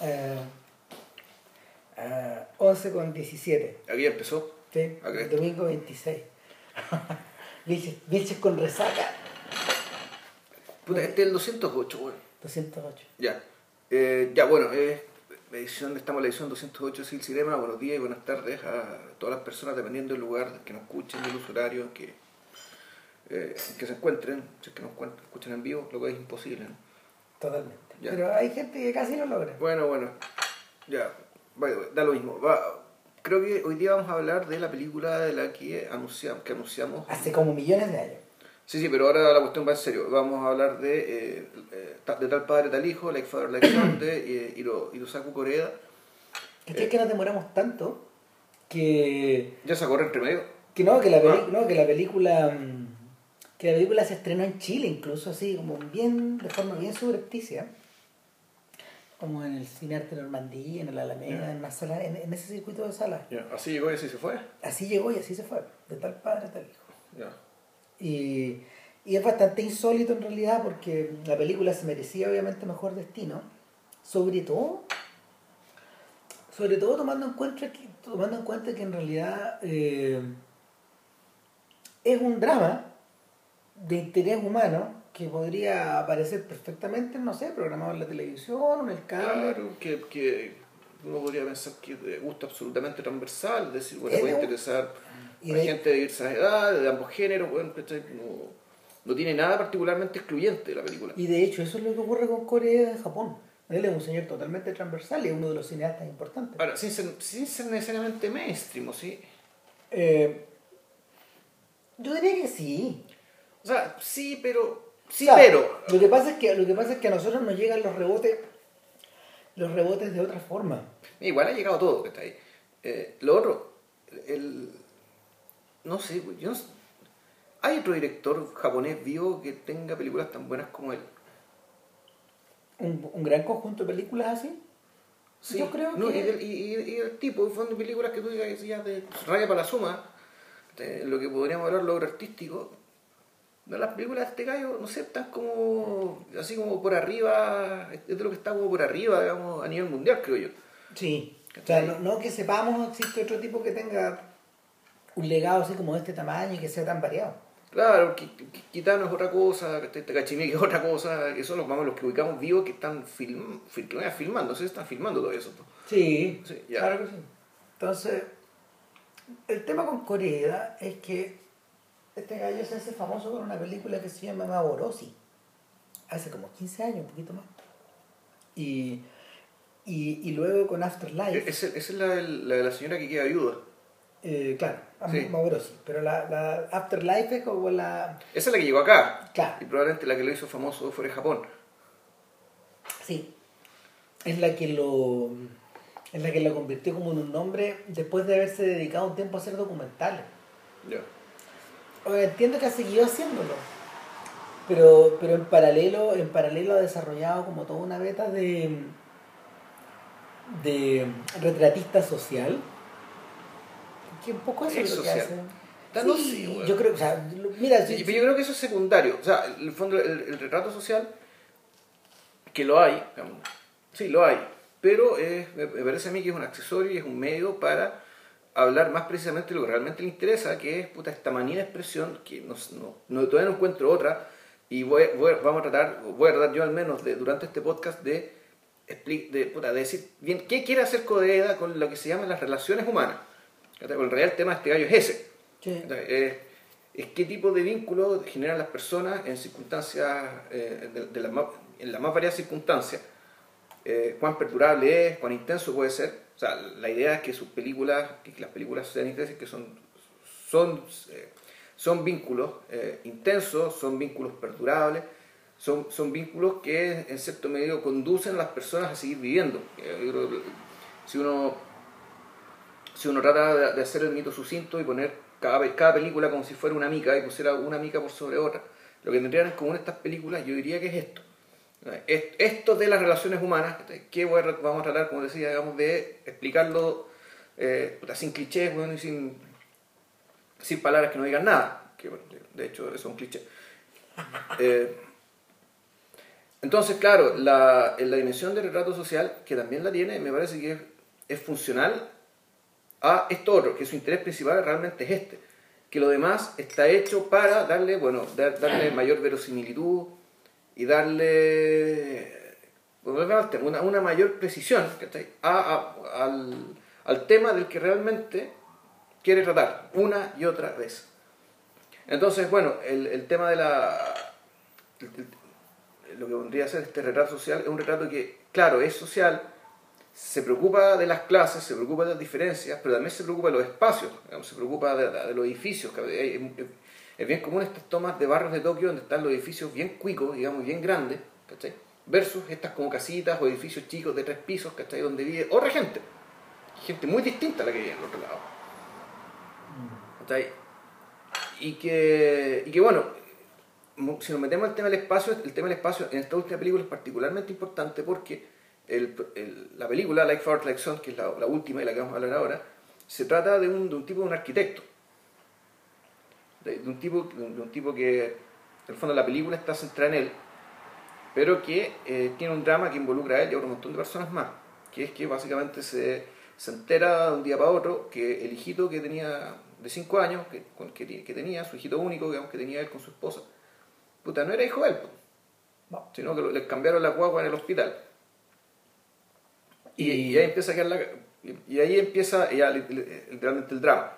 Eh, a 11 con 17. Aquí empezó. Sí, Ok. el domingo 26. Vilches, con resaca. Puta, este es el 208, weón. 208. Ya. Eh, ya, bueno, eh, edición, estamos en la edición 208 de Sil Cinema. Buenos días y buenas tardes a todas las personas, dependiendo del lugar que nos escuchen, del en que, eh, que se encuentren. Si es que nos escuchan en vivo, lo que es imposible. ¿no? Totalmente. Ya. Pero hay gente que casi lo logra. Bueno, bueno, ya, da lo mismo. Va, creo que hoy día vamos a hablar de la película de la que anunciamos. Que anunciamos. Hace como millones de años. Sí, sí, pero ahora la cuestión va en serio. Vamos a hablar de, eh, eh, de Tal Padre, Tal Hijo, Like Father, Like Son, de eh, Hiro- Hirosaku Koreeda. ¿Cachai que nos demoramos tanto que, Ya se corre entre medio. que no, que la, Ah. no, que la película mm, que la película se estrenó en Chile incluso así como bien de forma bien subrepticia como en el Cine Arte Normandía, en el Alameda, en, una sala, en, en ese circuito de salas. Ya, así llegó y así se fue. Así llegó y así se fue, de tal padre a tal hijo. Ya. Y, y es bastante insólito en realidad porque la película se merecía obviamente mejor destino, sobre todo, sobre todo tomando en cuenta que, tomando en cuenta que en realidad eh, es un drama de interés humano que podría aparecer perfectamente, no sé, programado en la televisión o en el cable. Claro, que, que uno podría pensar que de gusto absolutamente transversal, es decir, bueno, puede de- interesar y a de- gente de diversas edades, de ambos géneros, bueno, no, no tiene nada particularmente excluyente la película. Y de hecho eso es lo que ocurre con Corea en Japón. Él es un señor totalmente transversal y es uno de los cineastas importantes. Ahora, sin ser, sin ser necesariamente mainstream, ¿o ¿sí? Eh, yo diría que sí. O sea, sí, pero... Sí, pero... Lo que, pasa es que, lo que pasa es que a nosotros nos llegan los rebotes los rebotes de otra forma. Igual ha llegado todo, que está ahí. Eh, lo otro, el... No sé, yo no sé- ¿Hay otro director japonés vivo que tenga películas tan buenas como él? Un, un gran conjunto de películas así. Sí, Yo creo no, que- y, del- y- y- el tipo, son de películas que tú digas ya de raya para la suma, de lo que podríamos hablar logro artístico, de las películas de este gallo, no sé, están como, así como por arriba, es de lo que está como por arriba, digamos, a nivel mundial, creo yo. Sí. O sea, no, no que sepamos existe otro tipo que tenga un legado así como de este tamaño y que sea tan variado. Claro, Kitano es otra cosa, que Takachimi es otra cosa, que son los, vamos, los que ubicamos vivos que están film, fil- que no, filmando, se están filmando todo eso. pues. Sí, Sí, claro que sí. Entonces, el tema con Corea es que este gallo se hace famoso con una película que se llama Maborosi. Hace como 15 años, un poquito más. Y, y, y luego con Afterlife. Esa esa es la, la de la señora que queda viuda. eh, claro, Sí. Maborosi. Pero la, la Afterlife es como la... Esa es la que llegó acá. Claro. Y probablemente la que lo hizo famoso fuera de Japón. Sí. Es la que lo... Es la que lo convirtió como en un nombre después de haberse dedicado un tiempo a hacer documentales. Ya. Entiendo que ha seguido haciéndolo. Pero, pero en paralelo, en paralelo ha desarrollado como toda una beta de de retratista social. Que un poco eso Es es lo que social. hace. No Sí, weón. yo creo, o sea, mira, Sí, pero yo creo que eso es secundario. O sea, el fondo, el, el retrato social, que lo hay, digamos, sí, lo hay, pero es- me parece a mí que es un accesorio y es un medio para hablar más precisamente de lo que realmente le interesa, que es puta, esta manía de expresión, que no, no, no- todavía no encuentro otra, y voy, voy- vamos a tratar, voy a tratar yo al menos de, durante este podcast de, de, puta, de decir bien qué quiere hacer Codeeda con lo que se llaman las relaciones humanas. En realidad el tema de este gallo es ese. Sí. Es, es qué tipo de vínculo generan las personas en circunstancias, eh, de, de más- en las más variadas circunstancias, eh, cuán perdurable es, cuán intenso puede ser. O sea, la idea es que sus películas, que las películas sean intensas, que son, son, eh, son vínculos eh, intensos, son vínculos perdurables, son, son vínculos que en cierto medio conducen a las personas a seguir viviendo. Eh, si uno si uno trata de, hacer el mito sucinto y poner cada, cada película como si fuera una mica y pusiera una mica por sobre otra, lo que tendrían en común estas películas yo diría que es esto. Es- Esto de las relaciones humanas, que vamos a tratar, como decía, digamos, de explicarlo eh, sin clichés bueno, y sin, sin palabras que no digan nada, que bueno, de- hecho eso es. Eh, Entonces, claro, la, la dimensión del retrato social, que también la tiene, me parece que es, funcional a esto otro, que su interés principal realmente es este, que lo demás está hecho para darle, bueno, dar- darle mayor verosimilitud y darle una, una mayor precisión a, a- al, al tema del que realmente quiere tratar, una y otra vez. Entonces, bueno, el, el tema de la... lo que vendría a ser este retrato social es un retrato que, claro, es social, se preocupa de las clases, se preocupa de las diferencias, pero también se preocupa de los espacios, se preocupa de, de los edificios. que hay- Es, bien común estas tomas de barrios de Tokio donde están los edificios bien cuicos, digamos, bien grandes, ¿cachai? Versus estas como casitas o edificios chicos de tres pisos, ¿cachai? Donde vive otra gente, gente muy distinta a la que vive en el otro lado. ¿cachai? Y que, y que bueno, si nos metemos al tema del espacio, el tema del espacio en esta última película es particularmente importante porque la película Like Fart Like Son, que es la, la última y la que vamos a hablar ahora, se trata de un, de un tipo, de un arquitecto. De, un tipo, de un, un tipo que, en el fondo, la película está centrada en él, pero que eh, tiene un drama que involucra a él y a otro montón de personas más. Que es que básicamente se, se entera de un día para otro que el hijito que tenía de 5 años, que, que, que tenía, su hijito único, digamos, que tenía él con su esposa, puta, no era hijo de él, No. sino que le cambiaron la guagua en el hospital. Y, Y- y ahí empieza a quedar la, y, y ahí empieza ya literalmente el drama.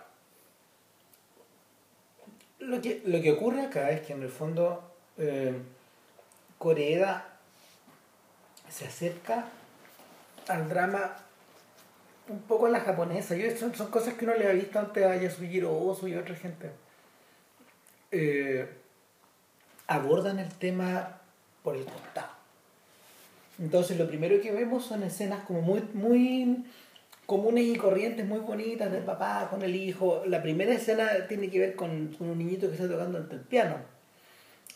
Lo que, lo que ocurre acá es que en el fondo eh, Coreeda se acerca al drama un poco a la japonesa. Yo, son, son cosas que uno le ha visto antes a Yasujiro Ozu y otra gente. Eh, abordan el tema por el costado. Entonces lo primero que vemos son escenas como muy, muy comunes y corrientes, muy bonitas del papá con el hijo. La primera escena tiene que ver con, con un niñito que está tocando el piano.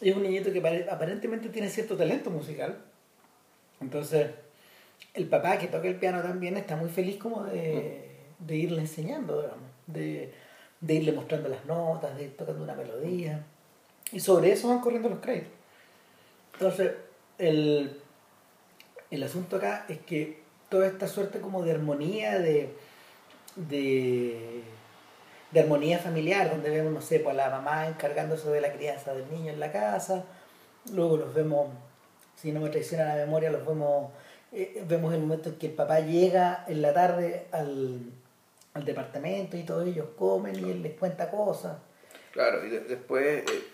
Y es un niñito que pare- aparentemente tiene cierto talento musical. Entonces, el papá que toca el piano también está muy feliz como de, de irle enseñando, digamos, de, de irle mostrando las notas, de ir tocando una melodía. Y sobre eso van corriendo los créditos. Entonces, el, el asunto acá es que toda esta suerte como de armonía, de, de, armonía familiar, donde vemos, no sé, pues a la mamá encargándose de la crianza del niño en la casa, luego los vemos, si no me traiciona la memoria, los vemos, eh, vemos el momento en que el papá llega en la tarde al, al departamento y todos ellos comen y él les cuenta cosas. Claro, y de- después, eh,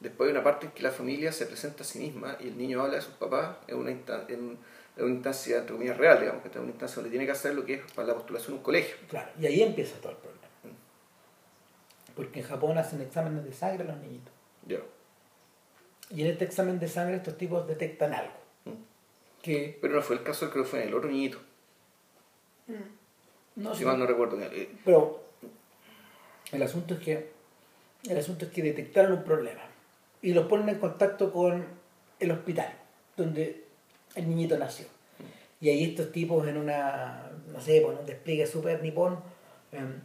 después hay una parte en que la familia se presenta a sí misma y el niño habla de sus papás en una, en, en una instancia, entre comillas, real, digamos, que en una instancia donde tiene que hacer lo que es para la postulación un colegio. Claro, y ahí empieza todo el problema. Porque en Japón hacen exámenes de sangre a los niñitos. Ya. Y en este examen de sangre estos tipos detectan algo. Mm. Que Pero no fue el caso, creo que fue en el otro niñito, no si mal no recuerdo. Eh, Pero el asunto es que el asunto es que detectaron un problema y los ponen en contacto con el hospital donde el niñito nació. Y ahí estos tipos en una, no sé, pues, un despliegue súper nipón, em,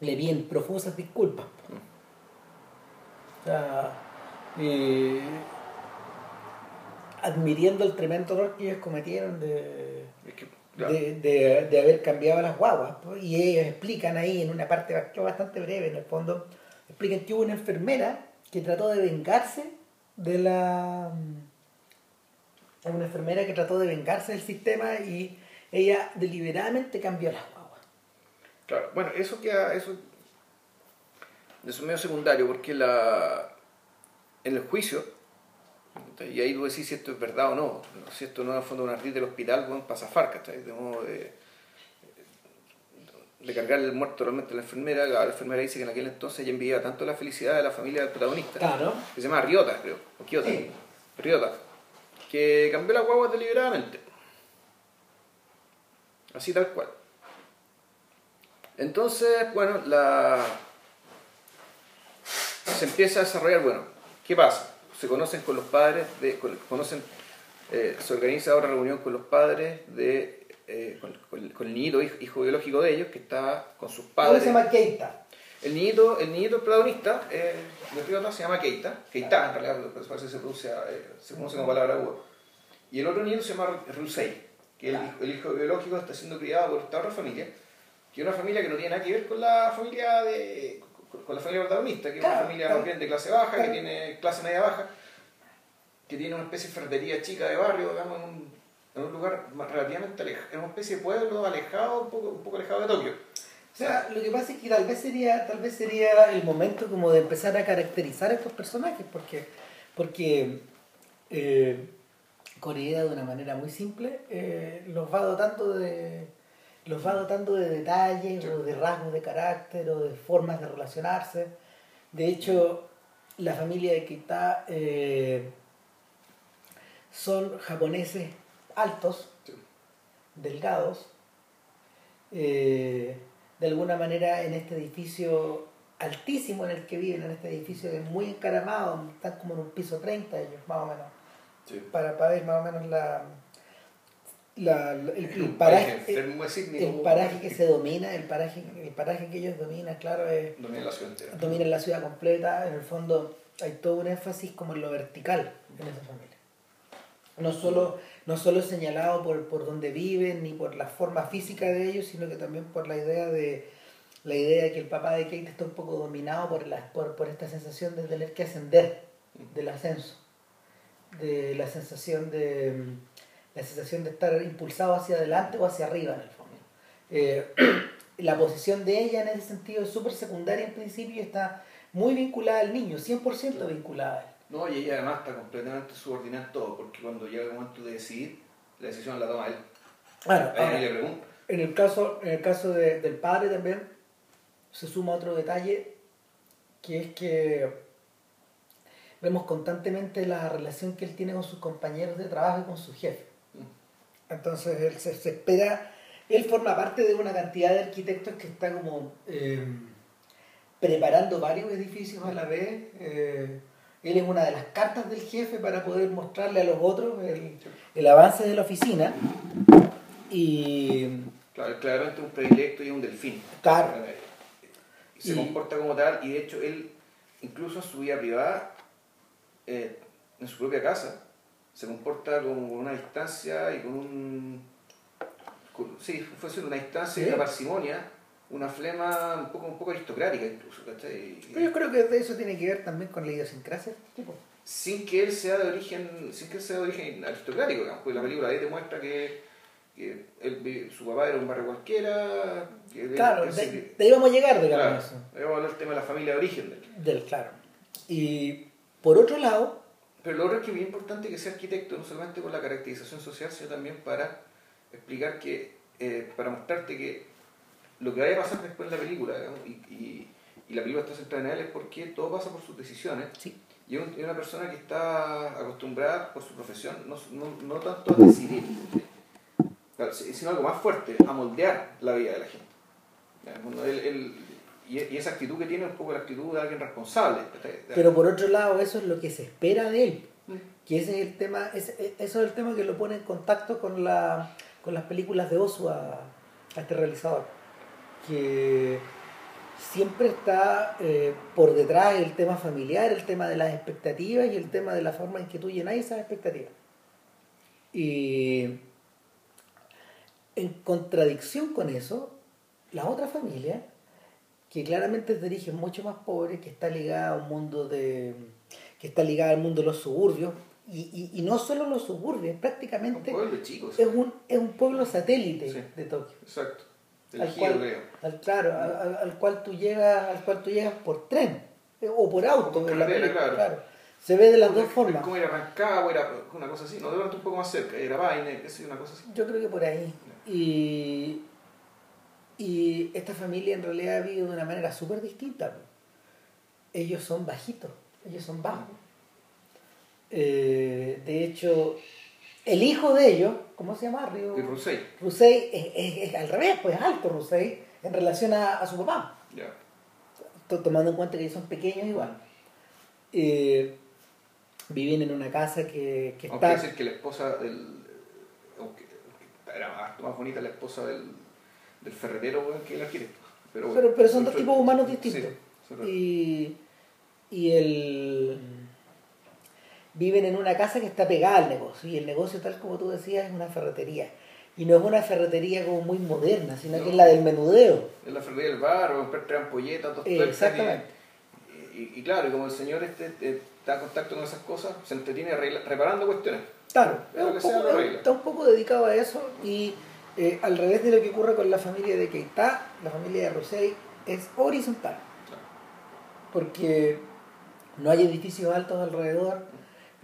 le piden profusas disculpas. O sea, eh, admitiendo el tremendo error que ellos cometieron de, de, de- de haber cambiado las guaguas. Y ellos explican ahí en una parte bast- bastante breve, en el fondo, explican que hubo una enfermera que trató de vengarse de la... Una enfermera que trató de vengarse del sistema y ella deliberadamente cambió las guaguas. claro. Bueno, eso queda, eso, eso es medio secundario, porque la, en el juicio, y ahí tú decís si esto es verdad o no, si esto no es el fondo una ardid del hospital, bueno, para zafar, ¿cachai? De modo de, de cargar el muerto realmente a la enfermera, la enfermera dice que en aquel entonces ella enviaba tanto la felicidad de la familia del protagonista, Claro. que se llama Ryota, creo, o Kyoto, Ryota, que cambió la guagua deliberadamente. Así tal cual. Entonces, bueno, la... se empieza a desarrollar, bueno, ¿qué pasa? Se conocen con los padres, de, con- conocen, eh, se organiza ahora reunión con los padres de, eh, con, con- con el niñito, hijo, hijo biológico de ellos, que está con sus ¿Cómo padres. se llama Keita? El niñito, el niñito protagonista, eh, de Ryota se llama Keita, Keita en realidad, pero parece que se pronuncia, eh, se pronuncia como palabra U. Y el otro nieto se llama Rusei, que el, el hijo biológico está siendo criado por esta otra familia, que es una familia que no tiene nada que ver con la familia de con, la familia protagonista, que es una familia claro. bien de clase baja, Claro. que tiene clase media baja, que tiene una especie de ferretería chica de barrio, digamos, en un, en un lugar relativamente alejado, en una especie de pueblo alejado, un poco, un poco alejado de Tokio. O sea, lo que pasa es que tal vez sería, tal vez sería el momento como de empezar a caracterizar a estos personajes, porque, porque eh, Corea de una manera muy simple eh, los va dotando de los va dotando de detalles Sí. o de rasgos de carácter o de formas de relacionarse. De hecho, la familia de Keita eh, son japoneses altos, Sí. delgados, eh, de alguna manera en este edificio altísimo en el que viven, en este edificio que es muy encaramado, están como en un piso 30 ellos, más o menos, Sí. para, para ver más o menos la, la- la- el, paraje, el paraje que se domina, el paraje, el paraje que ellos dominan, claro, es, domina la ciudad entera. dominan la ciudad completa, en el fondo hay todo un énfasis como en lo vertical en esa familia. No solo, no solo señalado por, por dónde viven ni por la forma física de ellos, sino que también por la idea de la idea de que el papá de Kate está un poco dominado por, la, por, por esta sensación de tener que ascender, del ascenso, de la sensación de la sensación de estar impulsado hacia adelante o hacia arriba en el fondo. Eh, la posición de ella en ese sentido es súper secundaria en principio y está muy vinculada al niño, 100% vinculada a él. No, y ella además está completamente subordinada en todo, porque cuando llega el momento de decidir, la decisión la toma él. Bueno, A ella ahora, le pregunta. en el caso, en el caso de- del padre también se suma otro detalle, que es que vemos constantemente la relación que él tiene con sus compañeros de trabajo y con su jefe. Entonces él se, se espera, él forma parte de una cantidad de arquitectos que está como eh, preparando varios edificios a la vez. eh, él es una de las cartas del jefe para poder mostrarle a los otros el, el avance de la oficina. Y Claro, claramente un predilecto y un delfín. claro, Eh, Se Y- comporta como tal y de hecho él, incluso en su vida privada, eh, en su propia casa, se comporta como con una distancia y con un... con- sí, fue una distancia y una parsimonia, una flema un poco, un poco aristocrática incluso, ¿cachai? Pero yo creo que de eso tiene que ver también con la idiosincrasia tipo. sin que él sea de origen sin que él sea de origen aristocrático digamos, porque la película ahí demuestra que, que él su papá era un barrio cualquiera que Claro, él se- de, de ahí vamos a llegar, digamos, claro, eso. ahí vamos a hablar del tema de la familia de origen. Del claro. Y por otro lado, pero lo otro es que es bien importante que sea arquitecto no solamente por la caracterización social sino también para explicar que eh, para mostrarte que lo que vaya a pasar después en la película digamos, y, y- y la película está centrada en él es porque todo pasa por sus decisiones sí, Y es un- es una persona que está acostumbrada por su profesión, no, no, no tanto a decidir, sino algo más fuerte, a moldear la vida de la gente. Y, y esa actitud que tiene es un poco la actitud de alguien responsable. pero por otro lado, eso es lo que se espera de él. Mm. Que ese es el tema, ese- eso es el tema que lo pone en contacto con, la, con las películas de Osu a, a este realizador. Que siempre está eh, por detrás el tema familiar, el tema de las expectativas y el tema de la forma en que tú llenas esas expectativas. Y en contradicción con eso, la otra familia, que claramente es de origen mucho más pobre, que está ligada a un mundo de. que está ligada al mundo de los suburbios, y, y, y no solo los suburbios, Un prácticamente pueblo chico, sí. es un, es un pueblo satélite Sí. de Tokio. Exacto. Al cual, al, claro, al, al- al cual tú llegas, al cual tú llegas por tren eh, o por auto. por en la carretera, película, claro. Se ve de las dos formas. Como era Rancagua, era una cosa así, no, de un poco más cerca, era yo, una cosa así. Yo creo que por ahí. Y, y esta familia en realidad vive de una manera súper distinta. Ellos son bajitos, ellos son bajos. Eh, de hecho, el hijo de ellos, ¿cómo se llama? Río. Rusey, Rusey es, es- es al revés, pues es alto Rusey en relación a, a su papá. to- tomando en cuenta que ellos son pequeños igual. Eh, viven en una casa que, que Aunque está... decir que la esposa del. Aunque era más, bonita la esposa del, del ferretero que el arquitecto. Pero, Pero, pero son dos tipos humanos sí, distintos. son- y, y el viven en una casa que está pegada al negocio y el negocio tal como tú decías es una ferretería. Y no es una ferretería como muy moderna sino que es la del menudeo. Es la ferretería del bar o comprar ampolletas dos exactamente. Y, y, claro como el señor este, este, está en contacto con esas cosas se entretiene reparando cuestiones. Claro está un poco dedicado a eso y eh, al revés de lo que ocurre con la familia de Keita la familia de Rosey es horizontal. Porque no hay edificios altos alrededor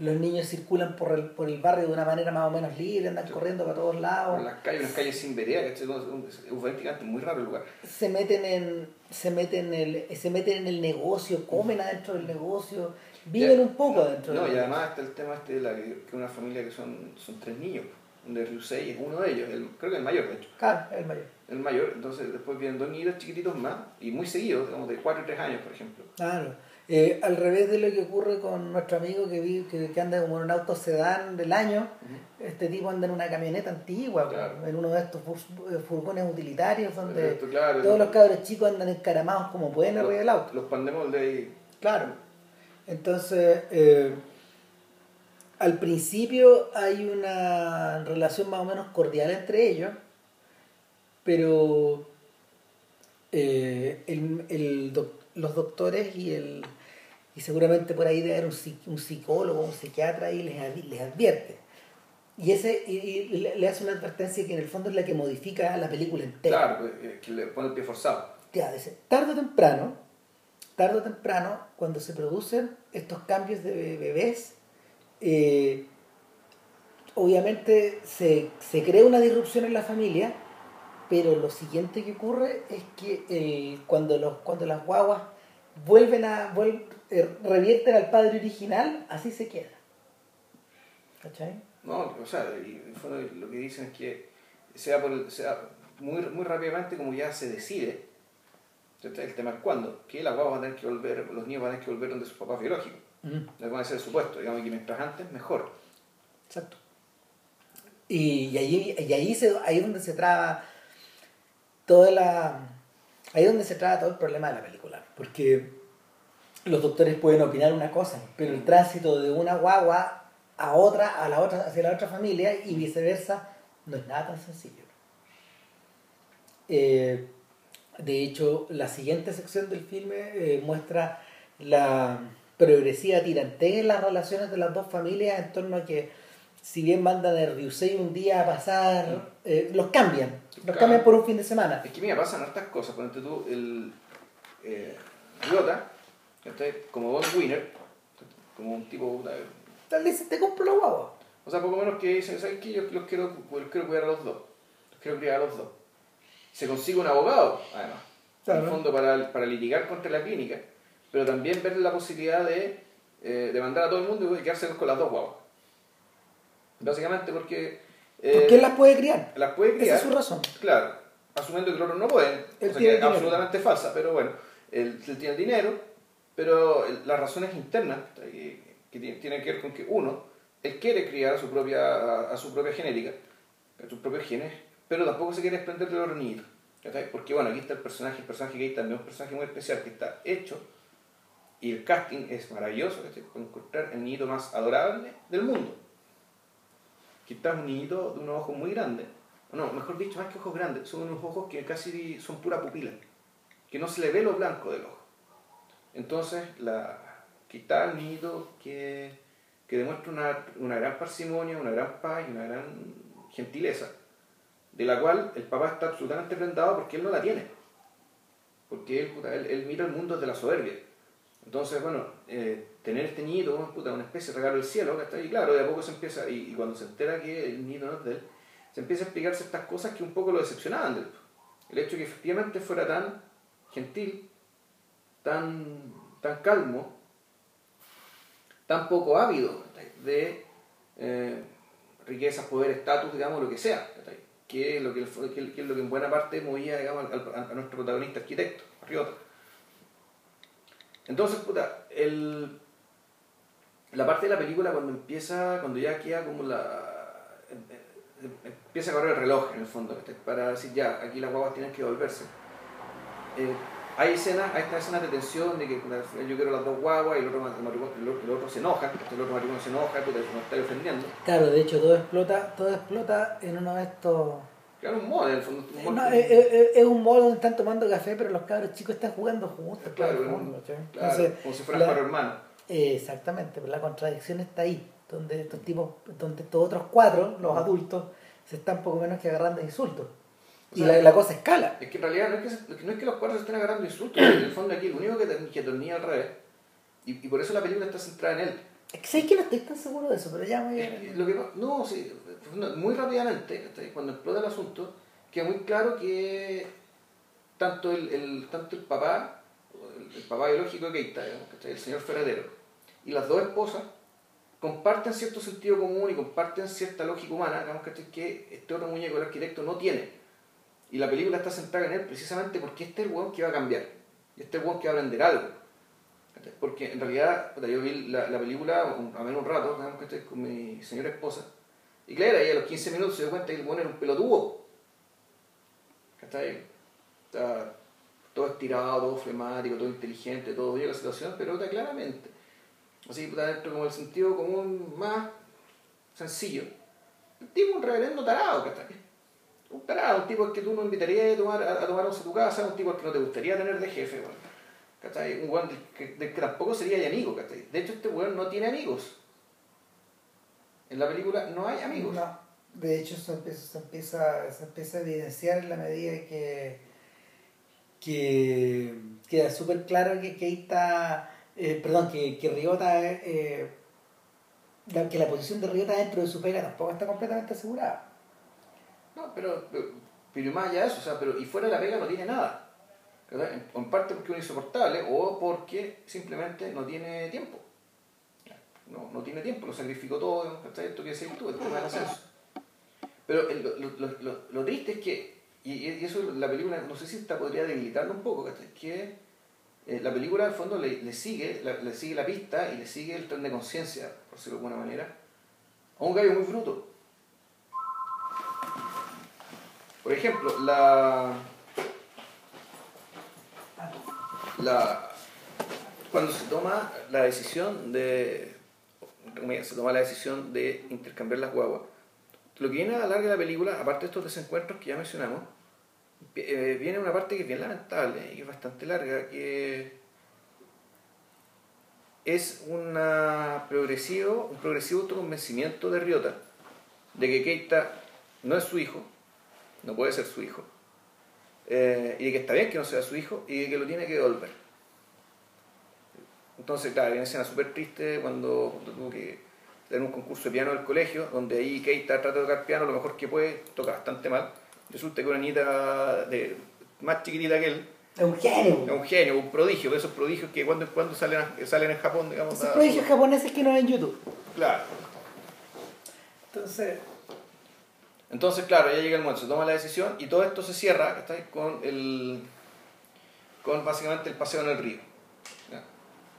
los niños circulan por el, por el barrio de una manera más o menos libre, andan corriendo para todos lados. Por las calles, unas calles sin vereda, es muy raro el lugar. Se meten en, se meten en el, se meten en el negocio, comen adentro del negocio, viven un poco adentro no, y además está el tema este de la, que una familia que son, son tres niños, donde Ryusei es uno de ellos, creo que el mayor de hecho. Claro, el mayor. El mayor, entonces después vienen dos niños chiquititos más, y muy seguidos, digamos de cuatro y tres años por ejemplo. Claro. Eh, al revés de lo que ocurre con nuestro amigo que, vi, que, anda como en un auto sedán del año, este tipo anda en una camioneta antigua, en uno de estos eh, furgones utilitarios donde todos los cabros chicos andan encaramados como pueden arriba del auto. Los pandemos de ahí. Claro. Entonces, eh, al principio hay una relación más o menos cordial entre ellos, pero el, los doctores y el y seguramente por ahí debe haber un, psicólogo, un psiquiatra y les, les advierte. Y, ese, y, le, hace una advertencia que en el fondo es la que modifica la película entera. Claro, eh, que le pone el pie forzado. Ya, dice, tarde o temprano, tarde o temprano, cuando se producen estos cambios de bebés, eh, obviamente se, se, crea una disrupción en la familia, pero lo siguiente que ocurre es que el, cuando, los, cuando las guaguas vuelven a, vuelven, revierten al padre original, así se queda. ¿Cachai? No, o sea, y lo que dicen es que sea, por, sea muy, muy rápidamente como ya se decide, el tema es cuándo, que la guagua va a tener que volver, los niños van a tener que volver donde sus papás biológicos. Uh van a ser supuesto, digamos que mientras antes, mejor. Exacto. Y, ahí, y ahí, se, ahí es donde se traba toda la... Ahí es donde se traba todo el problema de la película. Porque los doctores pueden opinar una cosa, pero el tránsito de una guagua a otra, a la otra, hacia la otra familia y viceversa, no es nada tan sencillo. Eh, de hecho, la siguiente sección del filme eh, muestra la progresiva tirantez en las relaciones de las dos familias en torno a que si bien mandan a Ryusei un día a pasar, eh, los cambian, los cambian por un fin de semana. Es que mira, pasan hartas cosas, por tú, el como Don Winner, como un tipo. Tal vez te compro la guagua. O sea, poco menos que dicen, ¿sabes qué? Yo los quiero, los quiero cuidar a los dos. Los quiero criar a los dos. Se consigue un abogado, además. En el fondo, para, para litigar contra la clínica. Pero también ver la posibilidad de, eh, de mandar a todo el mundo y quedarse con las dos guaguas. Básicamente porque. Eh, porque él las puede criar. Las puede criar. Esa es su razón. Claro. Asumiendo que los otros no pueden. o sea, que es absolutamente falsa, pero bueno. Él, él tiene el dinero pero las razones internas, que, tienen que ver con que uno, él quiere criar a su propia, a, su propia genética, a sus propios genes, pero tampoco se quiere desprender de los niños. Porque bueno, aquí está el personaje, el personaje que hay también es un personaje muy especial que está hecho y el casting es maravilloso. Para encontrar el niñito más adorable del mundo. Está un niñito de unos ojos muy grandes, no, mejor dicho, más que ojos grandes, son unos ojos que casi son pura pupila, que no se le ve lo blanco del ojo. Entonces, la, está el nido que, que demuestra una, una, gran parsimonia, una gran paz y una gran gentileza, de la cual el papá está absolutamente prendado porque él no la tiene. Porque él, él, mira el mundo desde la soberbia. Entonces, bueno, eh, tener este nido, puta, una especie de regalo del cielo, que está ahí, claro, de a poco se empieza, y, cuando se entera que el nido no es de él, se empieza a explicar ciertas cosas que un poco lo decepcionaban de él. El hecho de que efectivamente fuera tan gentil, tan, tan calmo, tan poco ávido de eh, riquezas, poder, estatus, digamos, lo que sea, que es lo que, lo que en buena parte movía digamos, a, nuestro protagonista arquitecto, Riota. Entonces, puta, el, la parte de la película cuando empieza, cuando ya queda como la... empieza a correr el reloj en el fondo, para decir ya, aquí las guaguas tienen que volverse. Eh, hay escenas, hay estas escenas de tensión de que yo quiero las dos guaguas y el otro, el otro, se enoja, el otro matrimonio se enoja, puta, nos está defendiendo. Claro, de hecho todo explota, todo explota en uno de estos Claro, un modo, en el fondo. Un no, es, es, es, un modo donde están tomando café, pero los cabros chicos están jugando juntos. Claro, fondo, claro Entonces, como si fueran cuatro hermanos. exactamente, pero la contradicción está ahí, donde estos tipos, donde estos otros cuatro, los adultos, se están poco menos que agarrando insultos. Y la, la, cosa escala. Es que en realidad no es que, no es que los cuatro se estén agarrando insultos, en el fondo aquí el único que, que tornilla al revés. Y, y, por eso la película está centrada en él. Es que sé que no estoy tan seguro de eso, pero ya voy a... Lo que, no, sí, muy rápidamente, cuando explota el asunto, queda muy claro que tanto el, el tanto el papá, el, papá biológico de Keita, el señor Ferretero, y las dos esposas, comparten cierto sentido común y comparten cierta lógica humana, digamos, que este otro muñeco, el arquitecto, no tiene. Y la película está centrada en él precisamente porque este es el weón que va a cambiar. Y este es el weón que va a aprender algo. Porque en realidad, yo vi la, la película a menos un rato, que con mi señora esposa, y claro, ahí a los 15 minutos se dio cuenta que el bueno era un pelotudo. ¿Cachai? Está todo estirado, todo flemático, todo inteligente, todo bien la situación, pero está claramente. Así, puta, dentro como el sentido común más sencillo. El tipo un reverendo tarado, ¿cachai? Un tipo que tú no invitarías a tomar, a, a tu casa, un tipo que no te gustaría tener de jefe, bueno, ¿cachai? Un weón del que, tampoco sería ya amigo, ¿cachai? De hecho, este weón no tiene amigos. En la película no hay amigos. De hecho se empieza, empieza, empieza a evidenciar en la medida que, que queda súper claro que Keita, eh, perdón, que, que Ryota, eh, que la posición de Ryota dentro de su pega tampoco está completamente asegurada. Pero, pero, más allá de eso, o sea, pero y fuera de la pega no tiene nada. En, en parte porque es insoportable o porque simplemente no tiene tiempo no, no tiene tiempo, lo sacrificó todo, ¿cachai? Esto que decís. Pero lo, lo, triste es que, y, eso la película, no sé si esta podría debilitarlo un poco, ¿cachai? Que eh, la película al fondo le, sigue, la, le sigue la pista y le sigue el tren de conciencia, por decirlo de alguna manera, a un gallo muy fruto. Por ejemplo, la. La, cuando se toma la decisión de, se toma la decisión de intercambiar las guaguas. Lo que viene a la larga de la película, aparte de estos desencuentros que ya mencionamos, eh, viene una parte que es bien lamentable y que es bastante larga, que es una progresivo, un progresivo autoconvencimiento de Ryota de que Keita no es su hijo, no puede ser su hijo, eh, y de que está bien que no sea su hijo y de que lo tiene que devolver. Entonces, claro, hay una escena súper triste cuando, tuvo que tener un concurso de piano del colegio, donde ahí Keita trata de tocar piano lo mejor que puede, toca bastante mal. Resulta que una niñita de, más chiquitita que él. Es un genio. Es un genio, un prodigio, de esos prodigios que cuando en cuando salen, salen en Japón, digamos. Esos prodigios japoneses que no ven en YouTube. Claro. Entonces. Entonces, claro, ya llega el momento, se toma la decisión y todo esto se cierra ¿está? con el con básicamente el paseo en el río.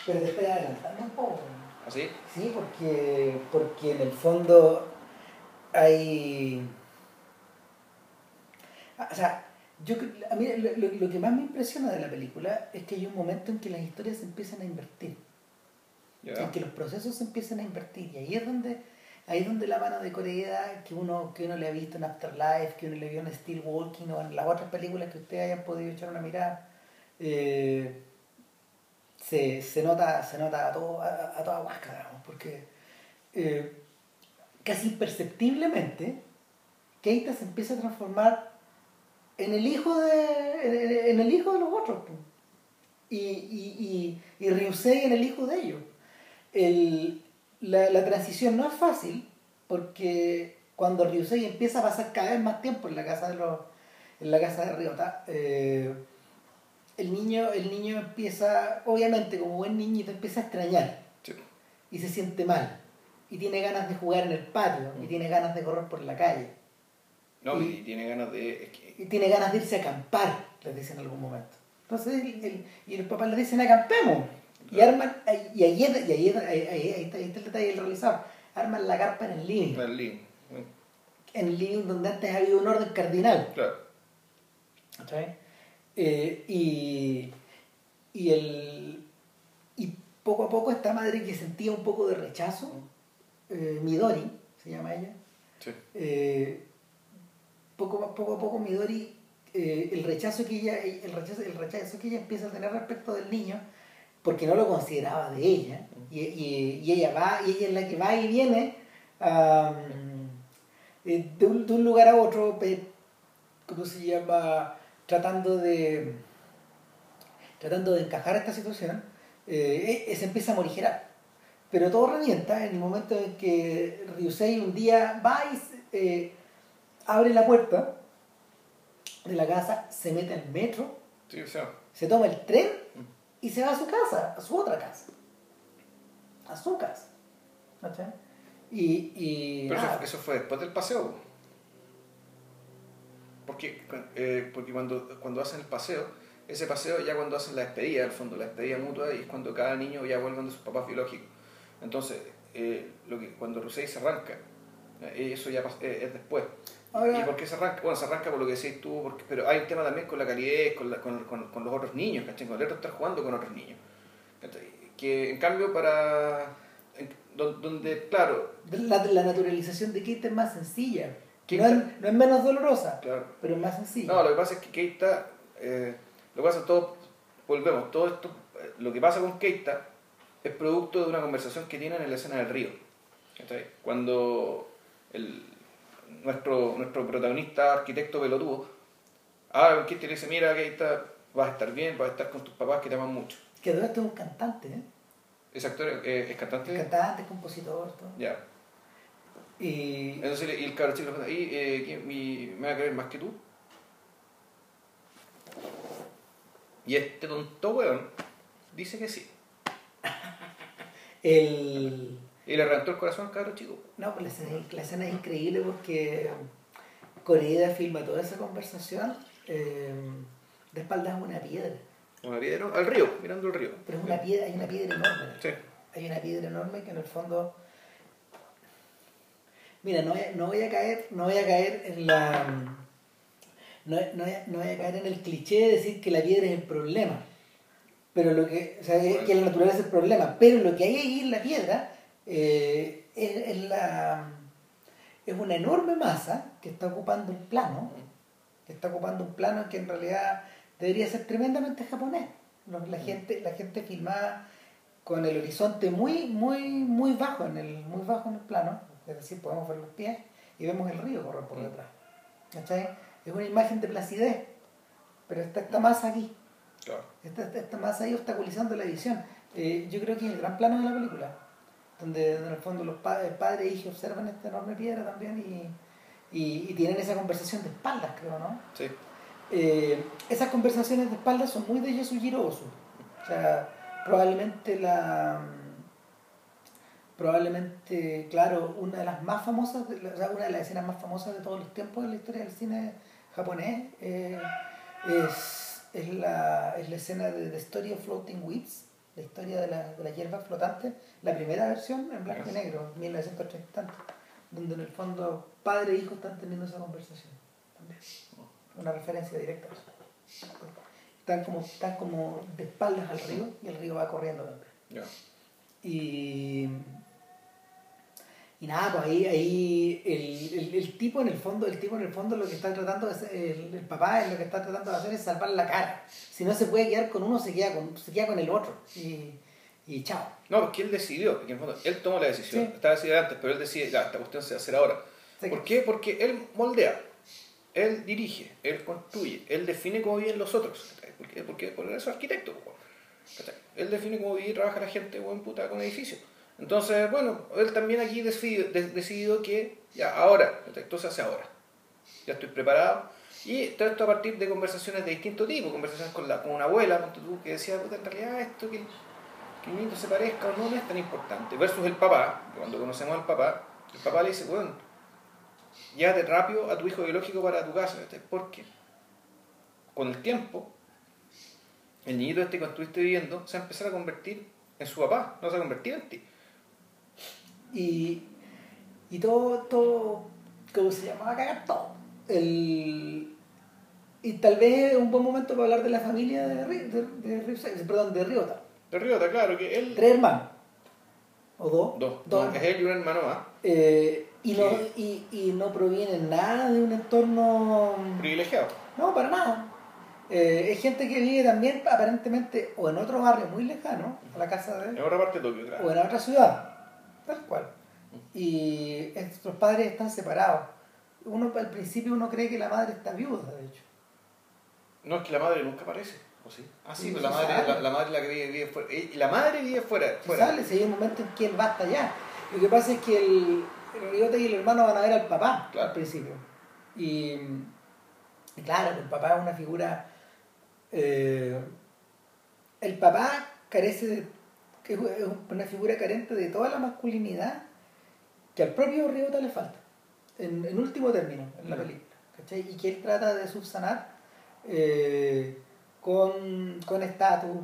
Pero te estoy adelantando un poco. ¿Así? ¿Ah, sí, porque, porque en el fondo hay... Ah, o sea, yo, a mí lo, lo, que más me impresiona de la película es que hay un momento en que las historias se empiezan a invertir. En que los procesos se empiezan a invertir. Y ahí es donde, ahí es donde la mano de Corea que uno, que uno le ha visto en Afterlife, que uno le vio en Steel Walking o en las otras películas que ustedes hayan podido echar una mirada, eh, se, se, nota, se nota a, todo, a, toda huasca, porque eh, casi imperceptiblemente Keita se empieza a transformar en el hijo de, en, el hijo de los otros y, y, y, y Ryusei en el hijo de ellos. El, la, la, transición no es fácil porque cuando Ryusei empieza a pasar cada vez más tiempo en la casa de los en la casa de Ryota eh, el niño, el niño empieza, obviamente como buen niñito, empieza a extrañar y se siente mal y tiene ganas de jugar en el patio y mm. tiene ganas de correr por la calle. No, y, tiene ganas de... Y tiene ganas de irse a acampar, les dicen en algún momento. Entonces, el, y los papás le dicen, acampemos. Y arman, y ahí, y ahí, ahí, está, el detalle del realizador, arman la carpa en el living. En el living. En el living donde antes había un orden cardinal. Claro. Eh, y, y el y poco a poco esta madre que sentía un poco de rechazo, eh, Midori, se llama ella, Sí. eh, poco, a- poco a poco Midori, eh, el rechazo que ella, el rechazo, el rechazo que ella empieza a tener respecto del niño, porque no lo consideraba de ella, y, y- y ella va, y ella es la que va y viene eh, de, un, de un lugar a otro, ¿cómo se llama? Tratando de tratando de encajar esta situación, eh, eh, se empieza a morigerar. Pero todo revienta en el momento en que Ryusei un día va y eh, abre la puerta de la casa, se mete al metro, Sí, se toma el tren y se va a su casa, a su otra casa. A su casa. ¿Cachai? Y, y pero eso, eso fue después del paseo. Porque, eh, porque cuando, cuando hacen el paseo, ese paseo ya cuando hacen la despedida, al fondo, la despedida mutua, y es cuando cada niño ya vuelve de sus papás biológicos. Entonces, eh, lo que, cuando Rusei se arranca, eh, eso ya eh, es después. Ahora- ¿Y por qué se arranca? Bueno, se arranca por lo que decís tú, porque, pero hay un tema también con la calidez, con, la- con, con- con los otros niños, ¿cachai? Con el otro estar jugando con otros niños. Que en cambio para... en- donde, claro, la, la naturalización de Kate es más sencilla. No es, no es menos dolorosa, claro. pero es más sencilla. No, lo que pasa es que Keita, eh, lo que pasa es todo, volvemos, todo esto, eh, lo que pasa con Keita es producto de una conversación que tienen en la escena del río. ¿cachai? Cuando el, nuestro, nuestro protagonista, arquitecto pelotudo, habla con y le dice, mira Keita, vas a estar bien, vas a estar con tus papás que te aman mucho. Que todo esto es un cantante, ¿eh? Ese actor eh, es cantante. Cantante, compositor, todo. Ya. Y Entonces, y el cabro chico le pregunta, ¿y eh, quién- mi- me va a querer más que tú? Y este tonto weón dice que sí. el... Y le reventó el corazón al cabro chico. No, pues la escena, la escena es increíble porque Coreeda filma toda esa conversación eh, de espaldas a una piedra. Una piedra, al río, mirando el río. Pero es una piedra, hay una piedra enorme. Sí. Hay una piedra enorme que en el fondo. Mira, no voy a, no voy a caer, no voy a caer en la. No, no voy a, no voy a caer en el cliché de decir que la piedra es el problema. Pero lo que. O sea, que- que la naturaleza es el problema. Pero lo que hay ahí en la piedra eh, es, es la. Es una enorme masa que está ocupando el plano. Que está ocupando un plano que en realidad debería ser tremendamente japonés. La gente, la gente filmada con el horizonte muy, muy, muy bajo en el, muy bajo en el plano, es decir, podemos ver los pies y vemos el río correr por Mm. detrás. ¿Cachai? Es una imagen de placidez, pero está esta masa aquí, Claro. esta, esta- masa ahí obstaculizando la edición. Eh, yo creo que es el gran plano de la película, donde en el fondo los pa- el padre e hijo observan esta enorme piedra también y, y, y tienen esa conversación de espaldas, creo, ¿no? Sí. Eh, esas conversaciones de espaldas son muy de Yasujiro Ozu. O sea, probablemente la probablemente, claro, una de las más famosas, de la- o sea, una de las escenas más famosas de todos los tiempos en la historia del cine japonés eh, es, es, la, es la escena de The Story of Floating Weeds, la historia de la, de la hierba flotante, la primera versión en blanco y negro, 1930 y tanto, donde en el fondo padre e hijo están teniendo esa conversación también una referencia directa a eso. Están como, están como de espaldas al río y el río va corriendo también. Y, y nada, pues ahí, ahí el, el, el tipo en el fondo, el tipo en el fondo lo que está tratando de hacer, el, el papá lo que está tratando de hacer es salvar la cara. Si no se puede quedar con uno, se queda con, se queda con el otro. Y, y chao. No, porque él decidió, porque en el fondo él tomó la decisión. Sí. Estaba decidida antes, pero él decide, ya, esta cuestión se va a hacer ahora. Sí. ¿Por qué? Porque él moldea, él dirige, él construye, él define cómo viven los otros. ¿Por qué? Porque por eso es arquitecto. ¿cachai? Él define cómo vive y trabaja la gente buen puta con edificios. Entonces, bueno, él también aquí decidió, de- decidió que ya, ahora, se hace ahora. Ya estoy preparado. Y todo esto a partir de conversaciones de distinto tipo, conversaciones con, la, con una abuela, tú, que decía, puta, en realidad esto que, que el niño se parezca o no, es tan importante. Versus el papá, cuando conocemos al papá, el papá le dice, bueno, llévate rápido a tu hijo biológico para tu casa. ¿cachai? Porque con el tiempo, el niñito este que estuviste viviendo se va a empezar a convertir en su papá, no se va a convertir en ti. Y, y todo, todo, ¿cómo se llama? Va a cagar todo. El, Y tal vez es un buen momento para hablar de la familia de, de, de Ri- perdón, de Riota. De Riota, claro, que él... Tres hermanos. ¿O dos? Dos. Dos. No, es él y un hermano más. Eh, y, no, y, y no provienen nada de un entorno... Privilegiado. No, para nada. Eh, es gente que vive también aparentemente o en otro barrio muy lejano a la casa de En él, otra parte de Tokio, claro. o en otra ciudad, tal cual. Y nuestros padres están separados. Uno al principio uno cree que la madre está viuda, de hecho. No, es que la madre nunca aparece. ¿O sí? Ah, sí, pues la madre, la, la madre la que vive, vive fuera. Y la madre vive fuera. Fuera. sale, si hay un momento en que él va hasta allá. Lo que pasa es que el, el Riota y el hermano van a ver al papá Claro. al principio. Y, y claro, el papá es una figura. eh, el papá carece de. Es una figura carente de toda la masculinidad que al propio Riota le falta. En, en último término, en la película. ¿cachai? Y que él trata de subsanar eh, con con estatus,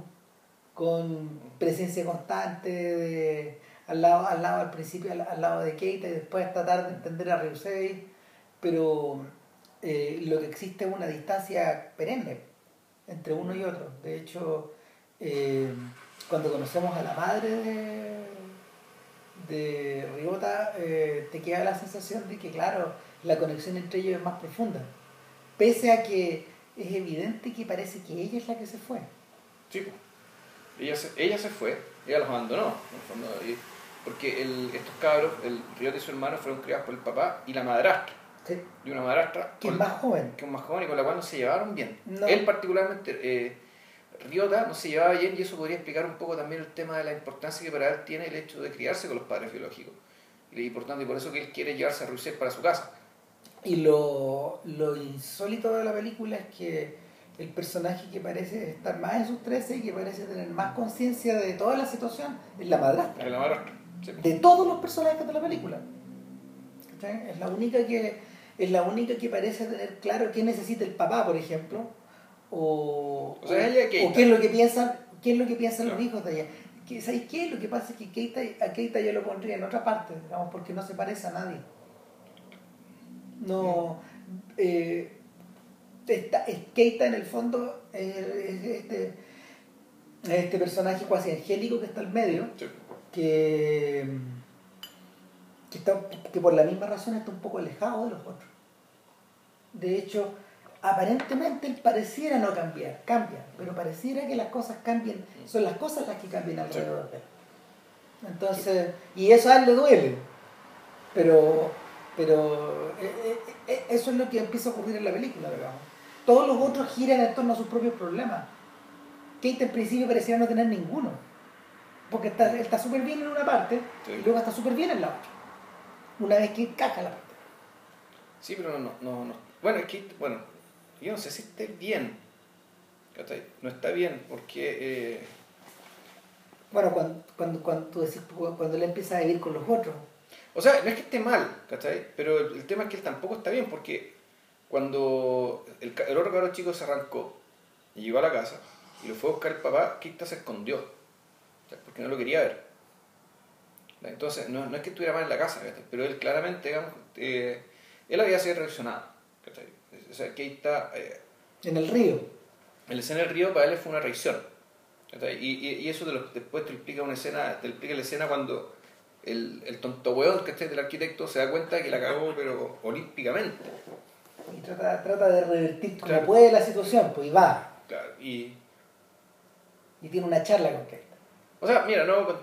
con presencia constante de- al lado al lado al principio al, al lado de Keita y después tratar de entender a Ryusei pero eh, lo que existe es una distancia perenne entre uno y otro de hecho eh, cuando conocemos a la madre de de Ryota eh, te queda la sensación de que claro la conexión entre ellos es más profunda pese a que es evidente que parece que ella es la que se fue Sí, pues. ella, se, ella se fue, ella los abandonó, en el porque el, estos cabros, el Riota y su hermano, fueron criados por el papá y la madrastra. Sí. Y una madrastra que es más joven que es más joven y con la cual no se llevaron bien. No. Él particularmente, eh, Riota, no se llevaba bien y eso podría explicar un poco también el tema de la importancia que para él tiene el hecho de criarse con los padres biológicos. Y es importante y por eso que él quiere llevarse a Russell para su casa. Y lo, lo insólito de la película es que el personaje que parece estar más en sus 13 y que parece tener más conciencia de toda la situación es la madrastra. Es la madrastra. Sí. De todos los personajes de la película. Es la única que es la única que parece tener claro qué necesita el papá, por ejemplo, o, O sea, ella o qué es lo que piensan, qué es lo que piensan los hijos de ella. ¿Sabéis qué? Lo que pasa es que Keita, a Keita yo lo pondría en otra parte, digamos, porque no se parece a nadie. No. Eh, esta- es Keita en el fondo es, es este, es este personaje cuasi angélico que está al medio, Sí. que, que, está, que por la misma razón está un poco alejado de los otros. De hecho, aparentemente él pareciera no cambiar, cambia, pero pareciera que las cosas cambien, son las cosas las que cambian alrededor de él. Entonces, y eso a él le duele, pero, pero eh, eh, eh, eso es lo que empieza a ocurrir en la película, digamos. Todos los otros giran en torno a sus propios problemas. Kate en principio pareciera no tener ninguno, porque está él está súper bien en una parte Sí. y luego está súper bien en la otra. Una vez que encaja la parte. Sí, pero no, no, no, no. Bueno, es que, bueno, yo no sé si esté bien. ¿cachai? No está bien porque... eh, Bueno, cuando, cuando, cuando tú decís, cuando él empieza a vivir con los otros, O sea, no es que esté mal, ¿cachai? Pero el, el tema es que él tampoco está bien porque cuando el, otro cabrón chico se arrancó y llegó a la casa y lo fue a buscar el papá, Kista se escondió. ¿cachai? Porque no lo quería ver. Entonces, no, no es que estuviera mal en la casa, ¿cachai? pero él claramente, digamos, eh, él había sido reaccionado. ¿cachai? O sea, Keita, eh, en el río. el escena del río para él fue una reacción. ¿cachai? Y, y, y eso te lo- después te explica una escena, te explica la escena cuando el, el tonto hueón ¿cachai? del arquitecto se da cuenta que la cagó pero olímpicamente. Y trata, trata de revertir como Claro. puede la situación, pues y va. Claro, y, Y tiene una charla con Kate. o sea, mira, no, eh,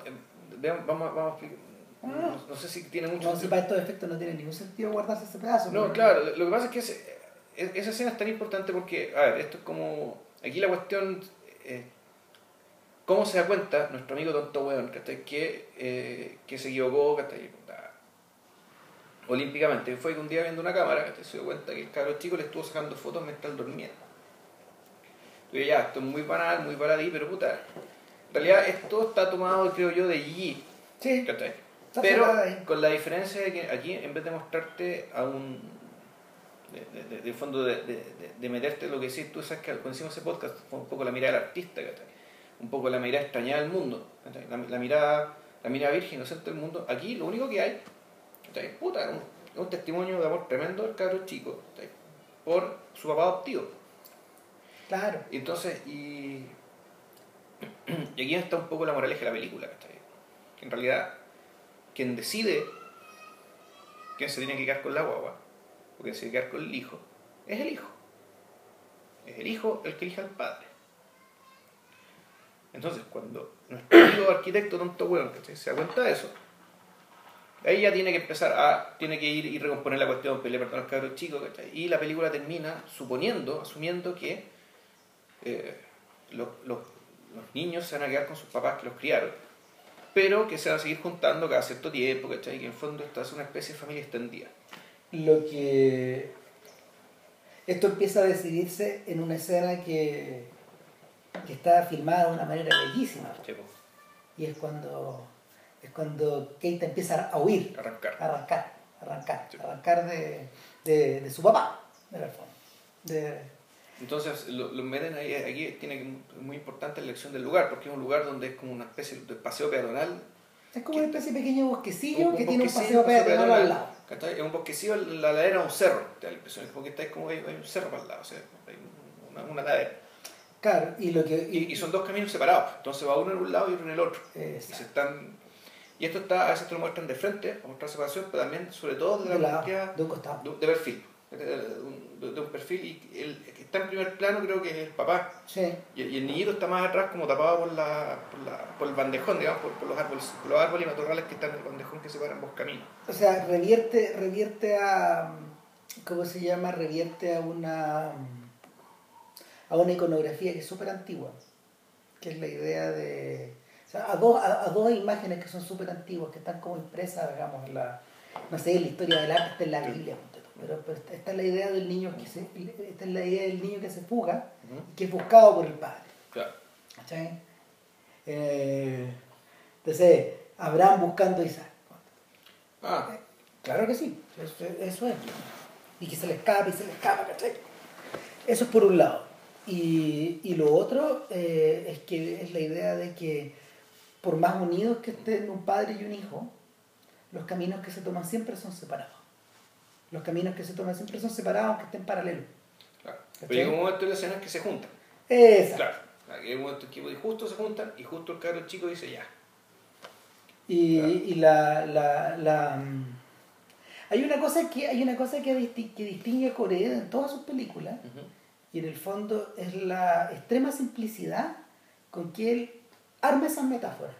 veamos- vamos, vamos a explicar. No, no sé si tiene mucho No, si para estos efectos no tiene ningún sentido guardarse ese pedazo. No, porque- claro, lo que pasa es que ese- e- esa escena es tan importante porque, a ver, esto es como. Aquí la cuestión. eh, ¿Cómo se da cuenta nuestro amigo tonto weón ¿cachai? que, eh, que se equivocó ¿cachai? Olímpicamente? Fue que un día viendo una cámara ¿cachai? se dio cuenta que el cabro chico le estuvo sacando fotos mientras dormía. Yo, ya, esto es muy banal, muy baladí, pero puta. En realidad, esto está tomado, creo yo, de Gigi. Sí, ¿cachai? Pero con la diferencia de que aquí, en vez de mostrarte a un. De, de, de- fondo, de, de, de- de meterte lo que sí, tú sabes que cuando hicimos ese podcast fue un poco la mirada del artista, un poco la mirada extrañada del mundo, la, la mirada la mirada virgen, inocente del mundo. Aquí lo único que hay. Puta, un, un testimonio de amor tremendo del cabro chico, por su papá adoptivo. Claro. Y entonces, y, y aquí está un poco la moraleja de la película. Que en realidad, quien decide quién se tiene que quedar con la guagua, o quién se tiene que quedar con el hijo, es el hijo. Es el hijo el que elige al padre. Entonces, cuando nuestro arquitecto tonto ¿cachai? Se da cuenta de eso, ahí ya tiene que empezar a, tiene que ir y recomponer la cuestión, pedirle perdón a los cabros chicos, ¿cachai? Y la película termina suponiendo, asumiendo que eh, los, niños se van a quedar con sus papás que los criaron, pero que se van a seguir juntando cada cierto tiempo, ¿cachai? Que en fondo esto es una especie de familia extendida. Lo que. Esto empieza a decidirse en una escena que, que está filmada de una manera bellísima. Po, Y es cuando, es cuando Kate empieza a huir, arrancar. arrancar, arrancar, arrancar de, de, de su papá. De, Entonces, lo, lo meten ahí, aquí tiene muy importante la elección del lugar, porque es un lugar donde es como una especie de paseo peatonal. Es como una especie de pequeño bosquecillo Un- que tiene un paseo peatonal al lado. Es un bosquecillo, la ladera es un cerro, te da la impresión, es como que está como hay, hay un cerro para el lado, o sea, hay una, una ladera. Claro, y lo que. Y, y son dos caminos separados, entonces va uno en un lado y otro en el otro. Y se están y esto está, a veces te lo muestran de frente, para mostrar separación, pero también, sobre todo, de la de, la- de un costado. de, de perfil, de, un, perfil, y el está en primer plano creo que es el papá, Sí. y, y el niñito está más atrás como tapado por, la, por, la, por el bandejón, digamos, por, por los árboles, por los árboles y matorrales que están en el bandejón que separan ambos caminos. O sea, revierte, revierte a. ¿Cómo se llama? Revierte a una. a una iconografía que es súper antigua. Que es la idea de. O sea, a dos, a, a dos imágenes que son súper antiguas, que están como impresas, digamos, en la. No sé, en la historia del arte, está en la Biblia, pero, pero esta es la idea del niño que se. Esta es la idea del niño que se fuga y que es buscado por el padre. Claro. ¿Cachai? Eh, entonces, Abraham buscando a Isaac. Ah, Claro que sí, eso, eso es. Y que se le escapa y se le escapa, ¿cachai? Eso es por un lado. Y, y lo otro eh, es que es la idea de que por más unidos que estén un padre y un hijo, los caminos que se toman siempre son separados. Los caminos que se toman siempre son separados aunque estén paralelos. claro. Pero llega un momento en la escena que se juntan. Exacto. Claro. Aquí hay un momento en que justo se juntan y justo el cabro chico dice ya. Y, Claro. y la, la, la, mm, hay una cosa que hay una cosa que, disti- que distingue a Corea en todas sus películas y en el fondo es la extrema simplicidad con que él arma esas metáforas.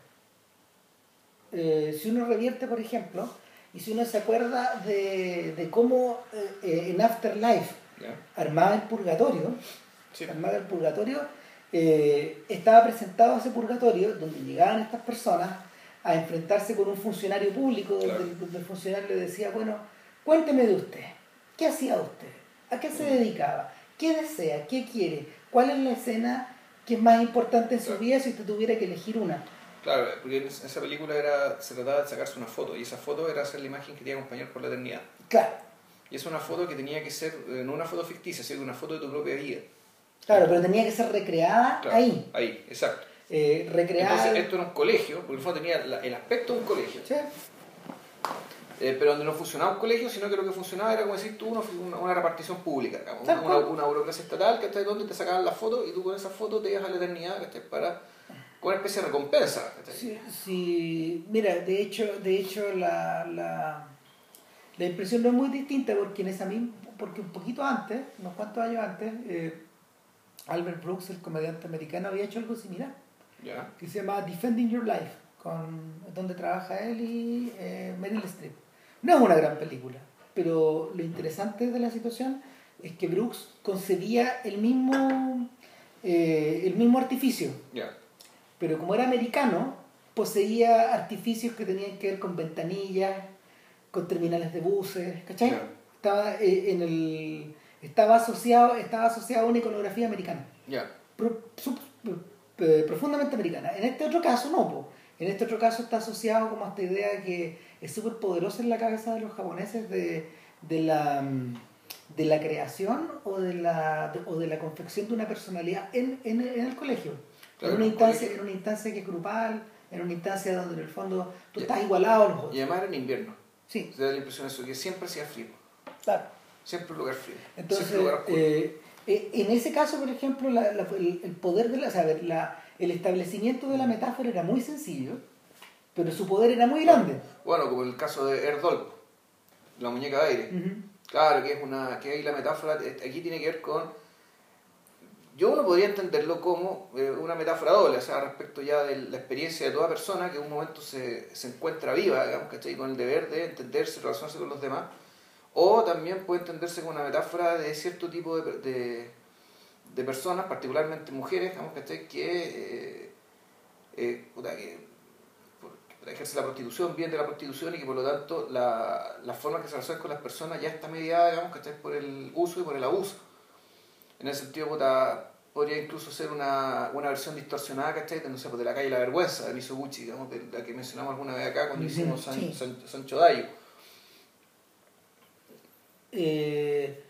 Eh, si uno revierte, por ejemplo, y si uno se acuerda de, de cómo eh, eh, en Afterlife ¿Ya? armaba el purgatorio, Sí. el purgatorio, eh, estaba presentado ese purgatorio donde llegaban estas personas a enfrentarse con un funcionario público, donde, Claro. el- donde el funcionario le decía, bueno, cuénteme de usted, ¿qué hacía usted? ¿A qué se dedicaba? ¿Qué desea? ¿Qué quiere? ¿Cuál es la escena que es más importante en su vida si usted tuviera que elegir una? Claro, porque en esa película era, se trataba de sacarse una foto y esa foto era hacer la imagen que te iba a acompañar por la eternidad. Claro, Y es una foto que tenía que ser, eh, no una foto ficticia, sino una foto de tu propia vida. claro, pero tenía que ser recreada Claro, ahí. Ahí, exacto. Eh, recreada... Entonces esto era un colegio, porque el fondo tenía la- el aspecto de un colegio. Sí. Eh, pero donde no funcionaba un colegio, sino que lo que funcionaba era, como decir tú, una, repartición pública, digamos, una, una, burocracia estatal, que donde te sacaban la foto y tú con esa foto te ibas a la eternidad, ¿cachai? Para, con una especie de recompensa. Sí, sí, mira, de hecho, de hecho la, la, la impresión no es muy distinta porque en esa misma, porque un poquito antes, unos cuantos años antes, eh, Albert Brooks, el comediante americano, había hecho algo similar, ¿Ya? que se llama Defending Your Life, con, donde trabaja él y eh, Meryl Streep. No es una gran película, pero lo interesante de la situación es que Brooks concebía el mismo, eh, el mismo artificio. Pero como era americano, poseía artificios que tenían que ver con ventanillas, con terminales de buses, ¿cachai? Claro. Estaba, eh, en el, estaba, asociado, estaba asociado a una iconografía americana, Ya. pro- sub- eh, profundamente americana. En este otro caso no, po. en este otro caso está asociado como a esta idea que es súper poderosa en la cabeza de los japoneses de, de la mm, de la creación o de la, de- o de la confección de una personalidad en, en, en el colegio. Claro, en, una instancia, en una instancia que es grupal, en una instancia donde en el fondo tú Ya. estás igualado a los Y además era en invierno. Sí, Te da la impresión de eso, que siempre hacía frío. claro. Siempre un lugar frío. Entonces, siempre un lugar eh, Eh, en ese caso, por ejemplo, la- la- el, el poder de la, o sea, la- el establecimiento de la metáfora era muy sencillo, pero su poder era muy grande. Bueno, como el caso de Erdol, la muñeca de aire. Claro, que es una que ahí la metáfora eh, aquí tiene que ver con yo uno podría entenderlo como eh, una metáfora doble, o sea, respecto ya de la experiencia de toda persona que en un momento se, se encuentra viva, digamos, ¿cachai? Con el deber de entenderse, relacionarse con los demás, o también puede entenderse como una metáfora de cierto tipo de, de, personas, particularmente mujeres, digamos. Que, eh, eh, puta, que ejerce la prostitución, bien de la prostitución y que por lo tanto la, la forma que se relaciona con las personas ya está mediada, digamos, ¿cachai? Por el uso y por el abuso. En ese sentido, puta, podría incluso ser una, una versión distorsionada, ¿cachai? De, no sé, pues, de la calle La Vergüenza, de Misoguchi, digamos, de la que mencionamos alguna vez acá cuando hicimos San- sí. San- Sancho Dayo. Eh,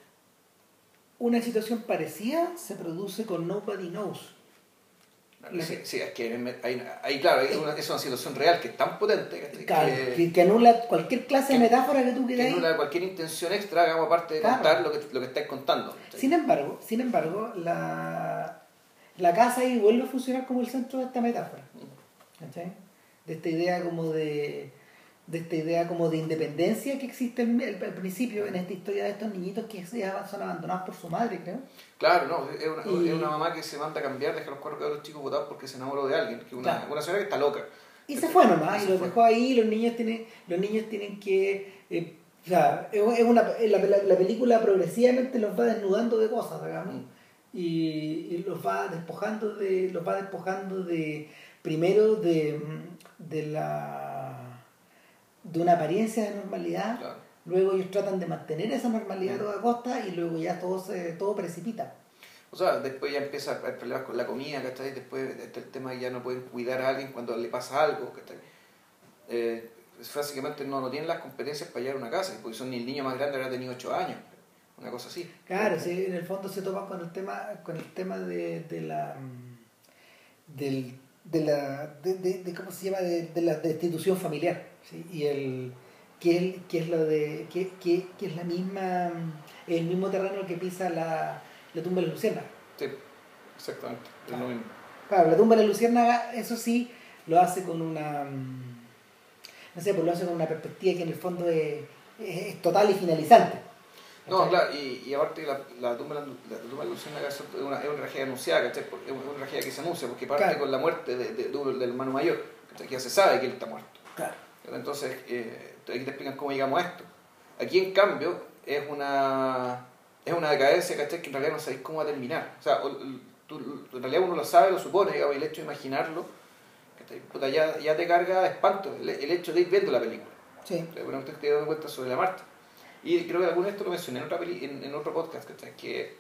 una situación parecida se produce con Nobody Knows. Sí, que- sí, es que ahí, claro, es una, es una situación real que es tan potente. Claro, que, que, que anula cualquier clase de que- metáfora que tú que quieras. anula cualquier intención extra, digamos, aparte de Claro. contar lo que, lo que estáis contando. ¿cachai? Sin embargo, sin embargo, la, la casa ahí vuelve a funcionar como el centro de esta metáfora. ¿cachai? De esta idea como de de esta idea como de independencia que existe al, principio en esta historia de estos niñitos que son abandonados por su madre, creo. Claro, no, es una, Y- es una mamá que se manda a cambiar, deja los cuatro cabros chicos botados porque se enamoró de alguien, que una, Claro. una señora que está loca. Y se fue nomás, Y los dejó ahí, los niños tienen, los niños tienen que... eh, o sea, es una, la, la- la película progresivamente los va desnudando de cosas, digamos, Mm. y, y los va despojando de, los va despojando de, primero de, de la de una apariencia de normalidad, Claro. luego ellos tratan de mantener esa normalidad a toda costa y luego ya todo se, todo precipita. O sea, después ya empieza a haber problemas con la comida, ¿cachai? Después está el tema de ya no pueden cuidar a alguien cuando le pasa algo, ¿cachai? Eh, básicamente no, no tienen las competencias para llevar una casa, porque son ni el niño más grande habrá tenido 8 años, una cosa así. Claro, sí, en el fondo se topa con el tema, con el tema de, de la del, de la de, de- de- cómo se llama de, de la destitución familiar, ¿sí? y el que es, que es lo de que, que, que es la misma el mismo terreno que pisa la, la tumba de la luciérnaga. Sí, exactamente, es lo Claro. mismo. Claro, la tumba de la luciérnaga, eso sí, lo hace con una no sé, pues lo hace con una perspectiva que en el fondo es, es- total y finalizante. No, ¿cachai? claro, y, y aparte la, la tumba de la, la tumba de Luciana es una, es una tragedia anunciada, Es una tragedia que se anuncia, porque parte Claro. con la muerte de, de- de- del hermano mayor, ¿cachai? que ya se sabe que él está muerto. Claro. Entonces, eh, aquí te explican cómo llegamos a esto. Aquí, en cambio, es una, es una decadencia, ¿cachai? Que en realidad no sabéis cómo va a terminar. O sea, o- tú- en realidad uno lo sabe, lo supone, digamos, y el hecho de imaginarlo, ¿cachai? Puta, ya, ya te carga de espanto el, el hecho de ir viendo la película. Sí. Bueno, usted te dando cuenta sobre la Marta. Y creo que alguna vez esto lo mencioné en, otra peli- en, en otro podcast, ¿cachai? Que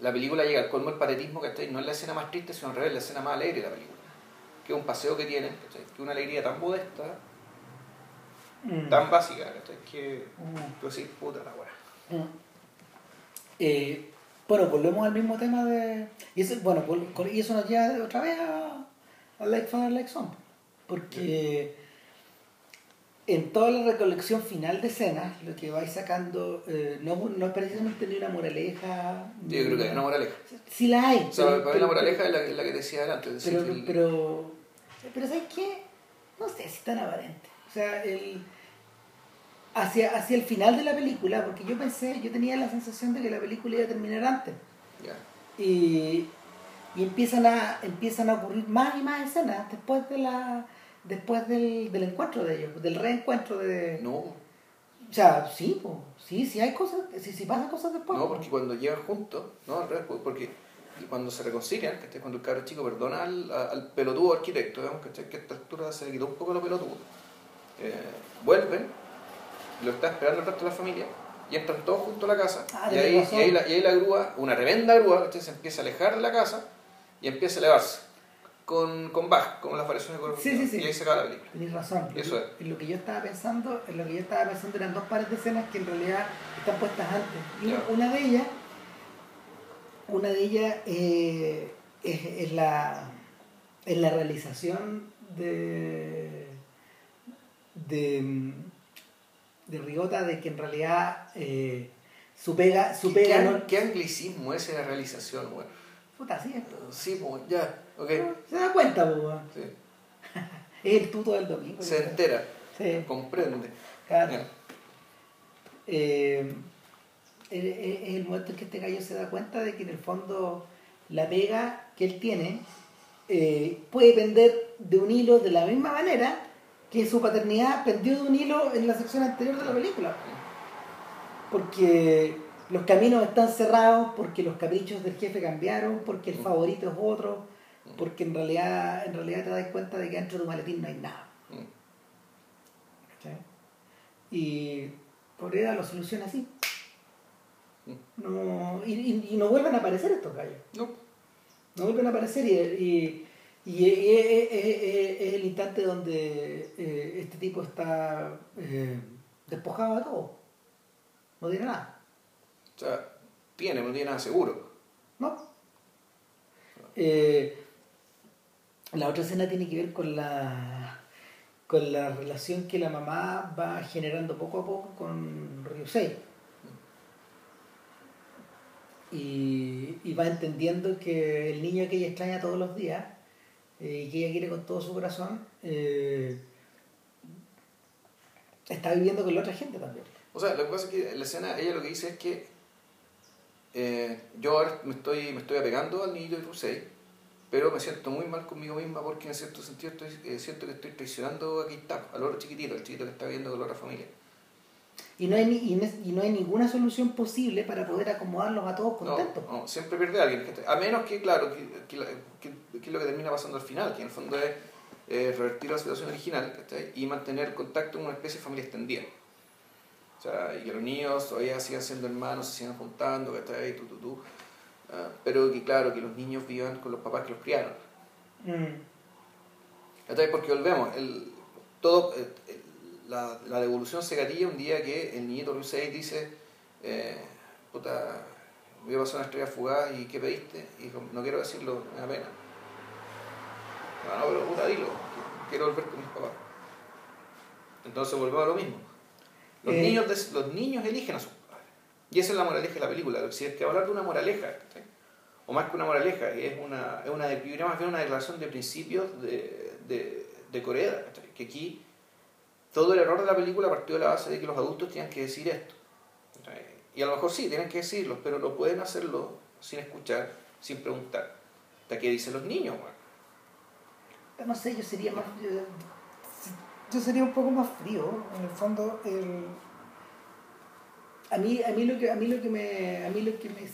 la película llega al colmo del patetismo, ¿cachai? No es la escena más triste, sino al revés, la escena más alegre de la película. Que es un paseo que tienen, ¿cachai? Que una alegría tan modesta, Mm. tan básica, ¿cachai? Que Mm. tú decís, puta la weá. Mm. Eh, bueno, volvemos al mismo tema de. Y eso, bueno, y eso nos lleva otra vez a, a Like Father, Like Son. Porque en toda la recolección final de escenas, lo que vais sacando eh, no, no es precisamente ni una moraleja. Yo creo que hay una moraleja. Sí la hay. O sea, pero- para mí la moraleja es la, que- la que decía antes. es decir, pero, que el- pero, pero ¿sabes qué? No sé si tan aparente. O sea, el, hacia, hacia el final de la película, porque yo pensé, yo tenía la sensación de que la película iba a terminar antes. ya. Y, y empiezan, a, empiezan a ocurrir más y más escenas después de la después del, del encuentro de ellos, del reencuentro de... No, O sea, sí, po, sí, sí hay cosas, sí, sí pasan cosas después. no, po. porque cuando llegan juntos, no, al revés, pues, porque cuando se reconcilian, ¿cachai? cuando el cabro chico perdona al, al pelotudo arquitecto, digamos, ¿cachai? que a esta altura se le quitó un poco lo pelotudo, eh, vuelven, lo está esperando el resto de la familia, y entran todos juntos a la casa, Ah, y, ahí, y, ahí la, y ahí la grúa, una tremenda grúa, ¿cachai? se empieza a alejar de la casa y empieza a elevarse, con, con Bach, como las variaciones de Sí, sí, sí. y ahí se acaba la película. Tenés razón. Eso es. En lo que yo estaba pensando, en lo que yo estaba pensando eran dos pares de escenas que en realidad están puestas antes. Y Ya. una de ellas, una de ellas eh, es, es la es la realización de de, de Rigota de que en realidad eh, Su pega, su ¿Qué, pega qué- qué anglicismo es esa realización, weón? Puta, sí, Sí, pues, ya, ok. se da cuenta, weón. Sí. Es el tuto del domingo. Se entera, Sí, comprende. claro. Eh, es el momento en que este gallo se da cuenta de que en el fondo la pega que él tiene eh, puede pender de un hilo de la misma manera que su paternidad pendió de un hilo en la sección anterior de la película. Porque los caminos están cerrados, porque los caprichos del jefe cambiaron, porque el favorito es otro, porque en realidad, en realidad te das cuenta de que dentro de tu maletín no hay nada. Mm. ¿cachai? Y Corea lo soluciona así. No, y, y- y no vuelven a aparecer estos gallos. No. No vuelven a aparecer y, y, es el instante donde eh, este tipo está eh, despojado de todo. No tiene nada. O sea, tiene, no tiene nada seguro. ¿No? Eh, la otra escena tiene que ver con la con la relación que la mamá va generando poco a poco con Ryusei. Y, y va entendiendo que el niño que ella extraña todos los días eh, y que ella quiere con todo su corazón eh, está viviendo con la otra gente también. O sea, lo que pasa es que en la escena ella lo que dice es que eh, yo ahora me estoy, me estoy apegando al niñito de Rusei, pero me siento muy mal conmigo misma porque en cierto sentido siento que estoy traicionando a Keitako, al otro chiquitito, el chiquito que está viviendo con la otra familia. Y no, hay ni- y, no, no hay ninguna solución posible para poder acomodarlos a todos No, contentos. no, siempre pierde a alguien. A menos que, claro, que, que, la- que- que es lo que termina pasando al final, que en el fondo es eh, revertir la situación original ¿cachai? y mantener contacto con una especie de familia extendida. O sea, y que los niños todavía sigan siendo hermanos, se sigan juntando, ¿cachai? Tú, tú, tú. Ah, pero que, claro, que los niños vivan con los papás que los criaron. Mm. ¿Cachai? Porque volvemos, el, todo, eh, la, la devolución se gatilla un día que el niñito Rusei dice, eh, puta, voy a pasar una estrella fugaz y ¿qué pediste? Y dijo, no quiero decirlo, me da pena. No, no, pero puta, dilo, quiero volver con mis papás. Entonces volvemos a lo mismo. Los, Eh. niños, des- los niños eligen a sus padres. Y esa es la moraleja de la película. Si es que hablar de una moraleja, ¿cachai? o más que una moraleja, es una, es una, más bien una declaración de principios de, de, de Corea, ¿cachai? que aquí todo el error de la película partió de la base de que los adultos tenían que decir esto. ¿cachai? Y a lo mejor sí, tienen que decirlo, pero no pueden hacerlo sin escuchar, sin preguntar. ¿De qué dicen los niños? No sé, yo sería más. Yo, yo sería un poco más frío. En el fondo, el, a mí, a mí lo que, a mí lo que me, a mí lo que me,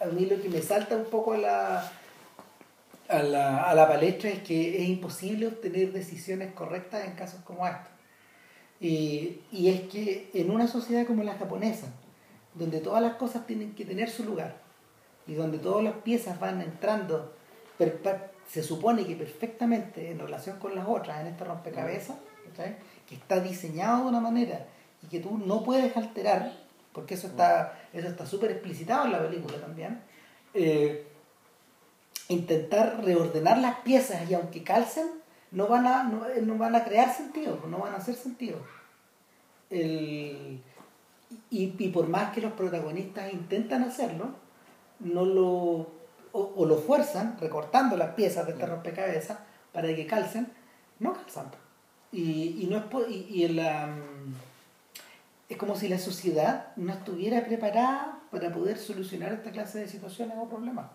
a mí lo que me salta un poco a la, a la, a la palestra es que es imposible obtener decisiones correctas en casos como estos. Y, y es que en una sociedad como la japonesa, donde todas las cosas tienen que tener su lugar y donde todas las piezas van entrando, se supone que perfectamente en relación con las otras en este rompecabezas, que está diseñado de una manera y que tú no puedes alterar, porque eso está eso está súper explicitado en la película también, eh, intentar reordenar las piezas y aunque calcen, no van a, no, no van a crear sentido, no van a hacer sentido. El, y, y por más que los protagonistas intentan hacerlo, no lo, o, o lo fuerzan recortando las piezas de este rompecabezas para que calcen, no calzan. Y, y no es y, y en la, mm, es como si la sociedad no estuviera preparada para poder solucionar esta clase de situaciones o problemas.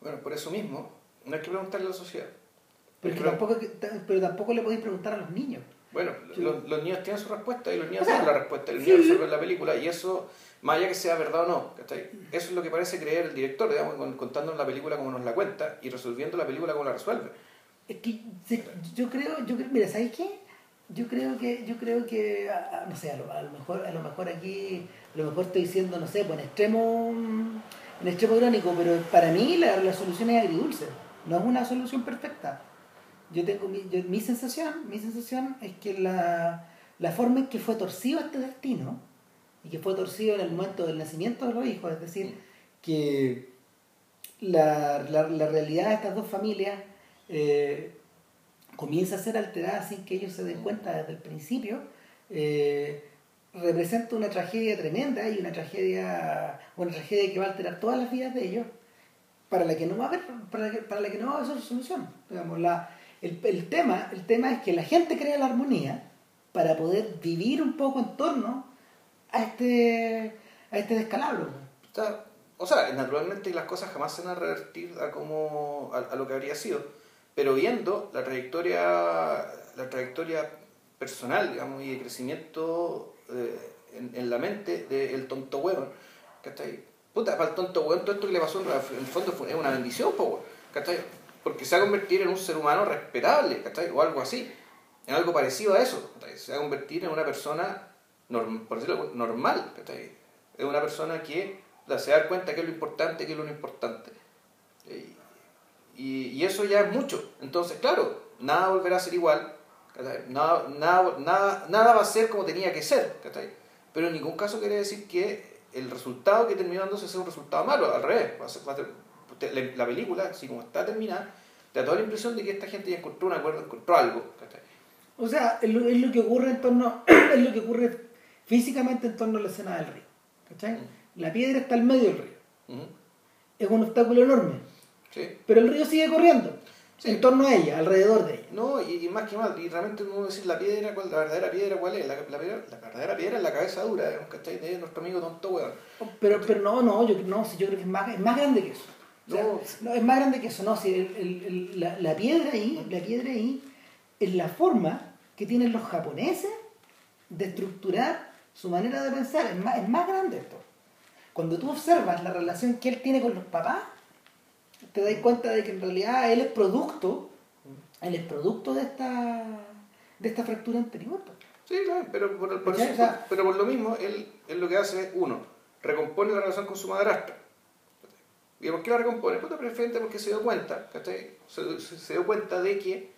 Bueno, por eso mismo, no hay que preguntarle a la sociedad. Pero, es que Pero- tampoco, pero tampoco le podéis preguntar a los niños. Bueno, los, los niños tienen su respuesta y los niños tienen la respuesta y los sí. niños resuelven la película y eso, más allá que sea verdad o no, ¿cachai? Eso es lo que parece creer el director, digamos, con- contándonos la película como nos la cuenta y resolviendo la película como la resuelve. Es que yo creo, yo creo, mira, ¿sabes qué? Yo creo que, yo creo que, no sé, a lo, a lo mejor, a lo mejor aquí, a lo mejor estoy diciendo, no sé, pues en extremo, en extremo irónico, pero para mí la, la solución es agridulce, no es una solución perfecta. Yo tengo mi, yo- mi sensación, mi sensación es que la, la forma en que fue torcido este destino, y que fue torcido en el momento del nacimiento de los hijos, es decir, que la, la, la realidad de estas dos familias eh, comienza a ser alterada sin que ellos se den cuenta desde el principio, eh, representa una tragedia tremenda y una tragedia, una tragedia que va a alterar todas las vidas de ellos, para la que no va a haber, para la que, para la que no va a haber solución. Digamos, la, el, el, tema, el tema es que la gente crea la armonía para poder vivir un poco en torno a este, a este descalabro. O sea, naturalmente las cosas jamás se van a revertir a, como, a, lo que habría sido, pero viendo la trayectoria, la trayectoria personal, digamos, y de crecimiento eh, en, en, la mente del tonto hueón, ¿cachai? Puta, para el tonto hueón todo esto que le pasó en el fondo fue, es una bendición, ¿cachai? Porque se va a convertir en un ser humano respetable, ¿cachai? O algo así, en algo parecido a eso, ¿cachai? Se va a convertir en una persona, por decirlo normal, ¿cachai? Es una persona que se da cuenta que es lo importante, que es lo importante. Y, y, eso ya es mucho. Entonces, claro, nada volverá a ser igual, nada, nada, nada, nada, va a ser como tenía que ser, pero en ningún caso quiere decir que el resultado que terminó dándose sea un resultado malo, al revés. Va a ser, la, película, así como está terminada, te da toda la impresión de que esta gente ya encontró un acuerdo, encontró algo. O sea, es lo, es lo, que ocurre en torno, es lo que ocurre físicamente en torno a la escena del río. ¿cachai? Mm. La piedra está al medio del río. Es un obstáculo enorme. Pero el río sigue corriendo. En torno a ella, alrededor de ella. No, y, más que mal, y realmente no decir la piedra, la verdadera piedra, ¿cuál es? La, la, verdadera piedra es la cabeza dura, ¿cachai? De nuestro amigo tonto weón. Pero, pero no, no, yo, no, yo creo que es más, es más grande que eso. No. es más grande que eso, no, si el, el, la, la, piedra ahí, la piedra ahí, es la forma que tienen los japoneses de estructurar su manera de pensar, es más, es más grande esto. Cuando tú observas la relación que él tiene con los papás, te das cuenta de que en realidad él es producto, él es producto de esta, de esta fractura anterior. Sí, claro, pero por, pero por lo mismo, él, él, lo que hace es, uno, recompone la relación con su madrastra. ¿Y por qué la recompone? Pues preferente porque se dio cuenta, Se, se, dio cuenta de que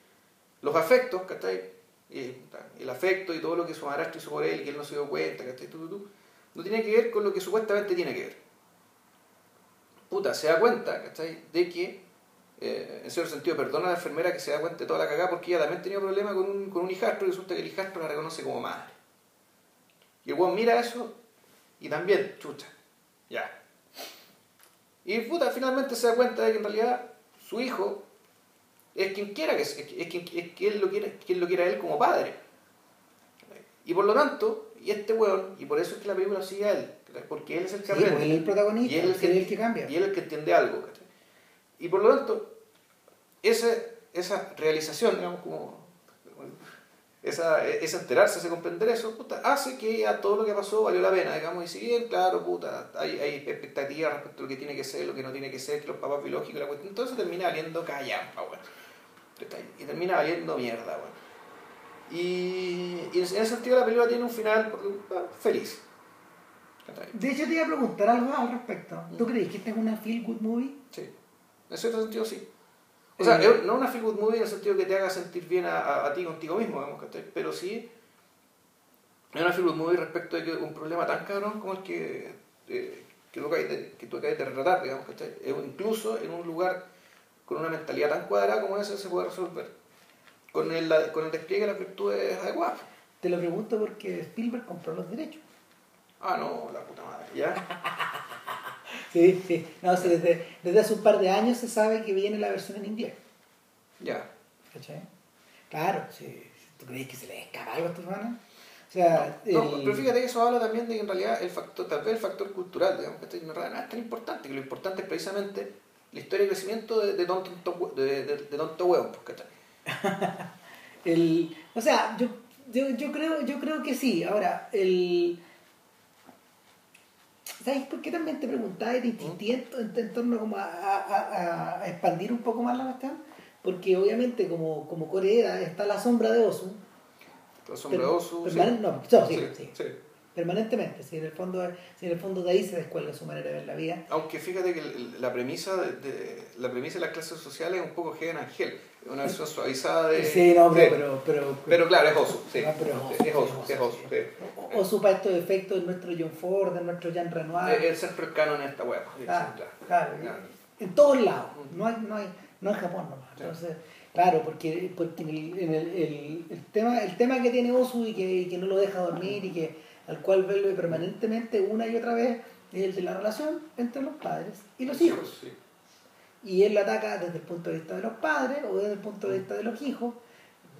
los afectos, ¿cachai? Y, el afecto y todo lo que su madrastra hizo por él, que él no se dio cuenta, ¿cachai? Tú, tú, tú, no tiene que ver con lo que supuestamente tiene que ver. Puta, se da cuenta, ¿cachai? De que, eh, en cierto sentido, perdona a la enfermera que se da cuenta de toda la cagada porque ella también tenía problemas con un, con un hijastro y resulta que el hijastro la reconoce como madre. Y el weón mira eso y también, chucha, ya. Y puta, finalmente se da cuenta de que en realidad su hijo es quien quiera que es, es, quien, es quien lo quiere, quien lo quiera él como padre. Y por lo tanto, y este weón, y por eso es que la película sigue a él, porque él es el que aprende. él es el protagonista, y él es el que, cambia. Y él es el que entiende algo. Y por lo tanto, esa, esa realización, digamos, como esa, esa enterarse, ese comprender eso, puta, hace que a todo lo que pasó valió la pena, digamos, y si bien, claro, puta, hay, hay expectativas respecto a lo que tiene que ser, lo que no tiene que ser, que los papás biológicos, la cuestión, todo eso termina valiendo callampa, weón. Y termina valiendo mierda, weón. Y, en ese sentido la película tiene un final ah, feliz. De hecho, te iba a preguntar algo al respecto. ¿Tú crees que esta es una feel good movie? Sí, en cierto sentido sí. O sea, eh, no una feel good movie en el sentido que te haga sentir bien a, a, ti contigo mismo, digamos, pero sí es una feel good movie respecto de que un problema tan cabrón como el que, eh, que, tú acabas de, que tú de retratar, digamos, incluso en un lugar con una mentalidad tan cuadrada como esa se puede resolver con el, con el despliegue de las virtudes adecuadas. Te lo pregunto porque Spielberg compró los derechos. Ah, no, la puta madre, ¿ya? Sí, sí. No, desde, desde, hace un par de años se sabe que viene la versión en inglés. Ya. ¿Cachai? Claro, si, ¿tú crees que se le escapa algo a estos manos? O sea, no, pero fíjate que eso habla también de que en realidad el factor, tal vez el factor cultural, digamos, que no es tan importante, que lo importante es precisamente la historia de crecimiento de, de, tonto, de, de, de tonto huevo, pues, el, o sea, yo, yo, yo, creo, yo creo que sí. Ahora, el... ¿Sabes por qué también te preguntaba y te insistí en, torno como a, a, a, expandir un poco más la cuestión? Porque obviamente como, como Corea está la sombra de Osu. La sombra de Osu. sí. No, sí, sí, sí permanentemente. Si en el fondo, si en el fondo de ahí se descuelga su manera de ver la vida. Aunque fíjate que la premisa de, la premisa de las clases sociales es un poco Gen Angel, una versión suavizada de. Sí, no, pero, pero, pero, claro, es Osu, sí. es Osu, es Osu. Osu para estos efectos de nuestro John Ford, de nuestro Jean Renoir. Es el centro canon en esta web. Ah, claro, claro, En todos lados, no hay, no hay, no en Japón nomás. Entonces, Claro, porque, porque el, el, el, tema, el tema que tiene Osu y que, que no lo deja dormir y que al cual vuelve permanentemente una y otra vez es el de la relación entre los padres y los hijos. Sí. Y él la ataca desde el punto de vista de los padres o desde el punto de vista de los hijos.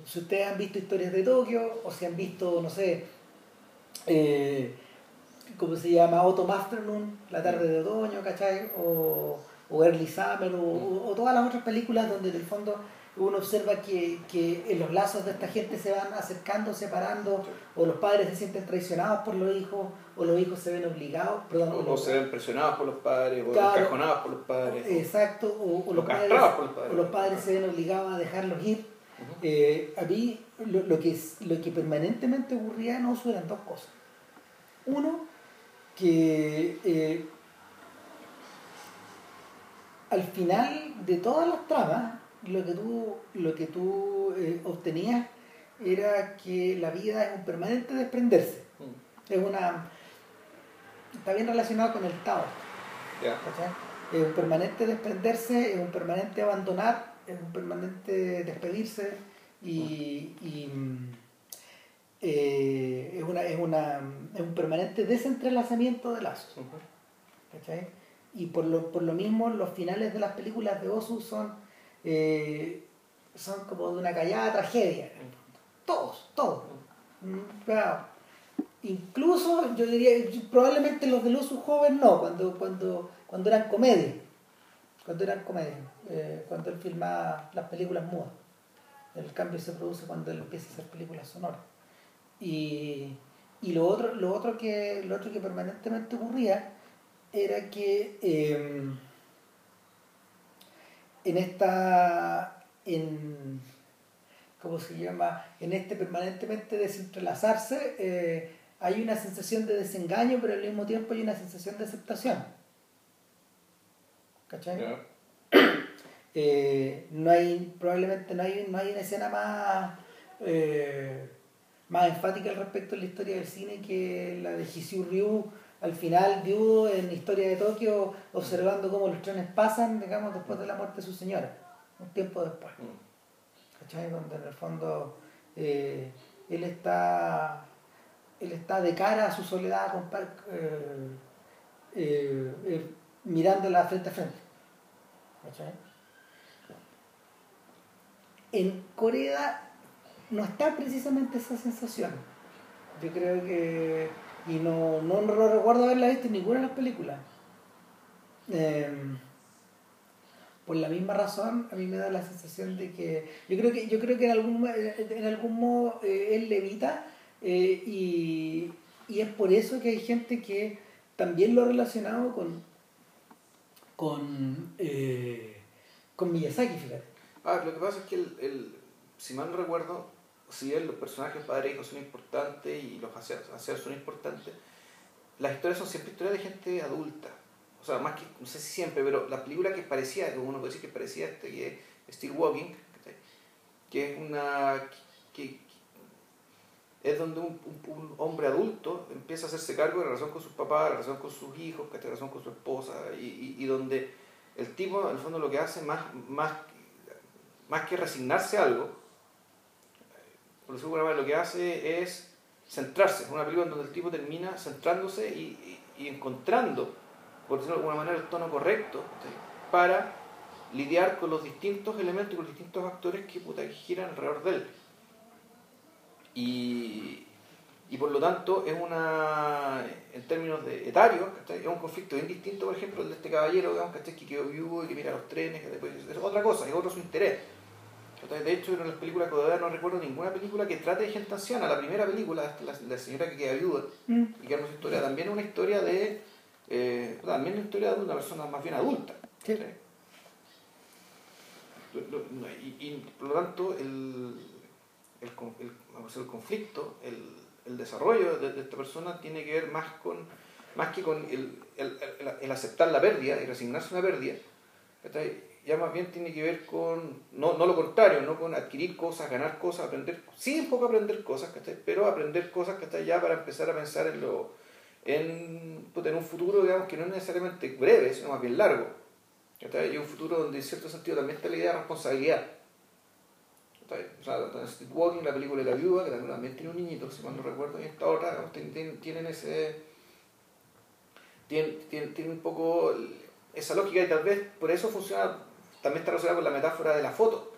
Si ustedes han visto historias de Tokio o si han visto, no sé, eh, ¿cómo se llama? Autumn Afternoon, La tarde de otoño, ¿cachai? O, o Early Summer, o, o todas las otras películas donde en el fondo uno observa que, que en los lazos de esta gente se van acercando, separando, o los padres se sienten traicionados por los hijos, o los hijos se ven obligados, perdón, O, se ven presionados por los padres, o Claro. encajonados por los padres. Exacto, o, o los padres, castrados por los padres. o los padres se ven obligados a dejarlos ir. Eh, a mí lo, lo que, lo que permanentemente ocurría en Osu eran dos cosas. Uno, que eh, al final de todas las tramas, lo que tú, lo que tú eh, obtenías era que la vida es un permanente desprenderse. Mm. Es una. Está bien relacionado con el Tao. ¿cachai? Es un permanente desprenderse, es un permanente abandonar, es un permanente despedirse y, y, mm, eh, es, una, es, una, es un permanente desentrelazamiento de lazos. Y por lo, por lo mismo los finales de las películas de Osu son, eh, son como de una callada tragedia. Todos, todos. Mm, claro. Incluso yo diría, probablemente los del Osu joven no, cuando, cuando, cuando eran comedia. Cuando eran comedia. eh, cuando él filmaba las películas mudas. El cambio se produce cuando él empieza a hacer películas sonoras. Y, y lo otro, lo otro que, lo otro que permanentemente ocurría era que eh, en esta en ¿cómo se llama? en este permanentemente desentrelazarse eh, hay una sensación de desengaño pero al mismo tiempo hay una sensación de aceptación ¿cachai? Eh, no hay probablemente no hay, no hay una escena más eh, más enfática al respecto en la historia del cine que la de Hisiu Ryu al final viudo en Historia de Tokio observando cómo los trenes pasan digamos después de la muerte de su señora un tiempo después Mm. ¿cachai? donde en el fondo eh, él está él está de cara a su soledad compa- eh, eh, eh, mirándola frente a frente ¿cachai? en Corea no está precisamente esa sensación yo creo que y no, no, no recuerdo haberla visto en ninguna de las películas. Em, por la misma razón a mí me da la sensación de que yo creo que yo creo que en algún en algún modo eh, él levita eh, y, y es por eso que hay gente que también lo ha relacionado con con eh, con Miyazaki fíjate. Ah, lo que pasa es que, el- si mal no recuerdo, si bien los personajes padre e hijo son importantes y los aseos son importantes, las historias son siempre historias de gente adulta. O sea, más que, no sé si siempre, pero la película que parecía, como uno puede decir que parecía este, que es Still Walking, que es una. que, que es donde un, un- un hombre adulto empieza a hacerse cargo de la relación con sus papás, la relación con sus hijos, la relación con su esposa, y, y- y donde el tipo, en el fondo, lo que hace más, más, más que resignarse a algo, por alguna manera, lo que hace es centrarse. Es una película en donde el tipo termina centrándose y, y- encontrando, por decirlo de alguna manera, el tono correcto para lidiar con los distintos elementos con los distintos actores que, puta, que giran alrededor de él. Y, y por lo tanto es una, en términos de etarios, es un conflicto bien distinto, por ejemplo, el de este caballero digamos, que quedó viudo y que mira los trenes, ¿cachai? Pues es otra cosa, es otro su interés. De hecho, en las películas que no recuerdo ninguna película que trate de gente anciana. La primera película, la, la señora que queda viuda, Mm. y que es una historia, también es una historia de, eh, también una historia de una persona más bien adulta. Sí. Y, y, por lo tanto, el, el, el- el conflicto, el, el desarrollo de, de esta persona tiene que ver más con más que con el, el, el- el aceptar la pérdida y resignarse a una pérdida. Ya más bien tiene que ver con, no, no lo contrario, no con adquirir cosas, ganar cosas, aprender, sí un poco aprender cosas, ¿cachai? pero aprender cosas que está ya para empezar a pensar en lo en, puta, en un futuro digamos que no es necesariamente breve, sino más bien largo. ¿cachai? Y un futuro donde en cierto sentido también está la idea de responsabilidad. O sea, Streetwalking, la película de la viuda, que también tiene un niñito, si mal no recuerdo, y esta otra tienen, ese. Tienen, tienen, un poco esa lógica y tal vez por eso funciona, también está relacionada con la metáfora de la foto,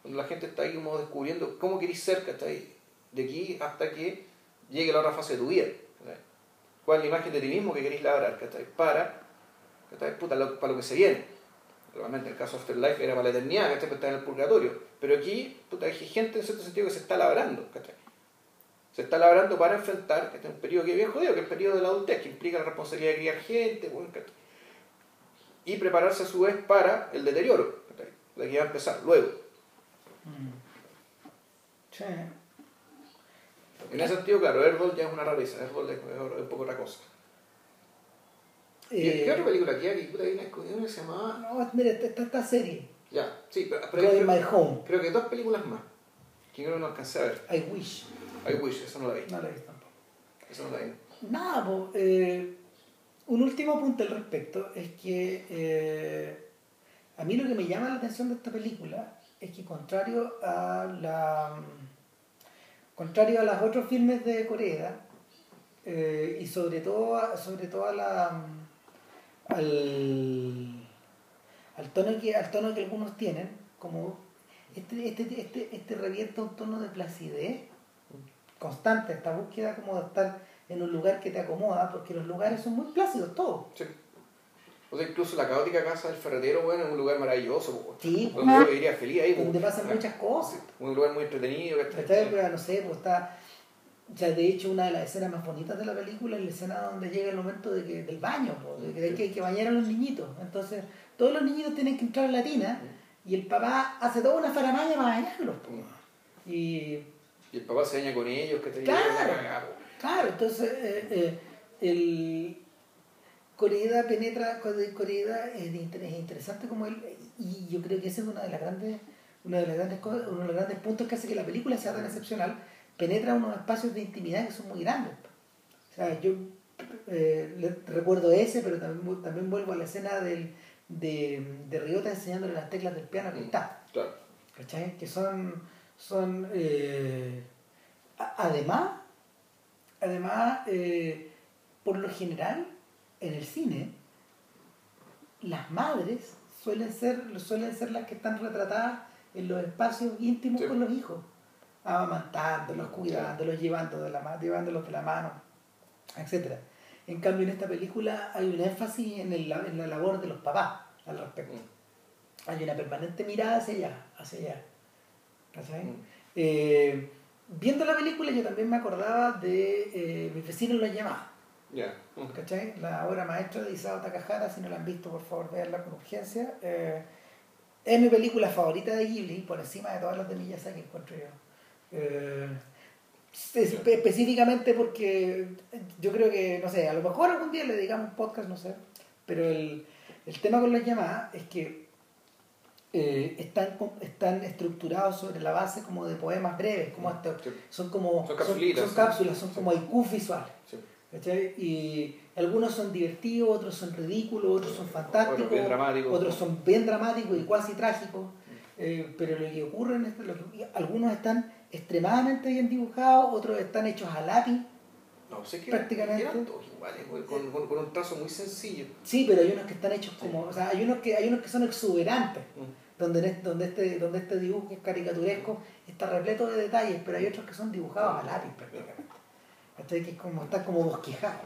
Cuando la gente está ahí como descubriendo cómo querís ser, ¿cachai? De aquí hasta que llegue la otra fase de tu vida, ¿Cuál es la imagen de ti mismo que queréis labrar, ¿cachai? Para, Puta, para lo que se viene. Realmente el caso Afterlife era para la eternidad, ¿cachai? Pues está en el purgatorio. Pero aquí, puta, hay gente en cierto sentido que se está labrando, ¿cachai? Se está labrando para enfrentar este un periodo que bien jodido, que es el periodo de la adultez, que implica la responsabilidad de criar gente, y prepararse a su vez para el deterioro, de que va a empezar luego. Mm. Sí. En ese sentido, claro, Erdol ya es una rareza, Erdol es, un poco otra cosa. ¿Qué, eh, otra película aquí hay? Puta, hay una que se llamaba. No, mira, está esta serie. Ya, sí, pero, pero creo, My Home. creo que dos películas más. Que creo que no alcancé a ver. I Wish. I Wish, esa no la vi. No la vi tampoco. Esa no la vi. Nada, pues. Eh, un último punto al respecto es que eh, a mí lo que me llama la atención de esta película es que contrario a la contrario a los otros filmes de Corea eh, y sobre todo sobre todo a la al, al tono que al tono que algunos tienen como este este este este revierte un tono de placidez constante esta búsqueda como de estar en un lugar que te acomoda porque los lugares son muy plácidos todos sí. O sea, incluso la caótica casa del ferretero, bueno, es un lugar maravilloso. Sí, donde yo viviría feliz ahí. Donde pasan muchas cosas. Un lugar muy entretenido. Está, no sé, pues está... Sea, de hecho, una de las escenas más bonitas de la película es la escena donde llega el momento de que, del baño, de que hay que, que, bañar a los niñitos. Entonces, todos los niñitos tienen que entrar a la tina y el papá hace toda una faramaya para bañarlos. Y... y el papá se baña con ellos, que te Claro, claro entonces eh, eh, el, Coreda penetra, Coreda es, interesante como él, y yo creo que ese es una de las grandes, una de las grandes cosas, uno de los grandes puntos que hace que la película sea tan excepcional, penetra unos espacios de intimidad que son muy grandes. O sea, yo eh, recuerdo ese, pero también, también vuelvo a la escena del, de, de Riota enseñándole las teclas del piano que mm, está. Claro. ¿Cachai? Que son, son eh, además, además, eh, por lo general, en el cine, las madres suelen ser, suelen ser las que están retratadas en los espacios íntimos con los hijos, amamantándolos, cuidándolos, llevándolos de la, llevándolos de la mano, etc. En cambio, en esta película hay un énfasis en, el, en la labor de los papás al respecto. Mm. Hay una permanente mirada hacia allá, hacia allá. Mm. Eh, viendo la película yo también me acordaba de eh, mis vecinos los llamaban ¿Cachai? La obra maestra de Isao Takahara, si no la han visto, por favor, veanla con urgencia. Eh, es mi película favorita de Ghibli, por encima de todas las de Miyazaki, encuentro yo. Eh, específicamente porque yo creo que, no sé, a lo mejor algún día le dedicamos un podcast, no sé, pero el, el tema con las llamadas es que eh, están, están estructurados sobre la base como de poemas breves, como son como son, son, cápsulas, son como haikus visuales. Y algunos son divertidos, otros son ridículos, otros son fantásticos, otros son bien dramáticos y cuasi trágicos. Eh, pero lo que ocurre en esto, algunos están extremadamente bien dibujados, otros están hechos a lápiz. No, sé que prácticamente. todos iguales, con, con, un trazo muy sencillo. Sí, pero hay unos que están hechos como. O sea, hay unos que, hay unos que son exuberantes, mm. Donde, donde, este, donde este dibujo es caricaturesco está repleto de detalles, pero hay otros que son dibujados a lápiz prácticamente que es como, está como bosquejado.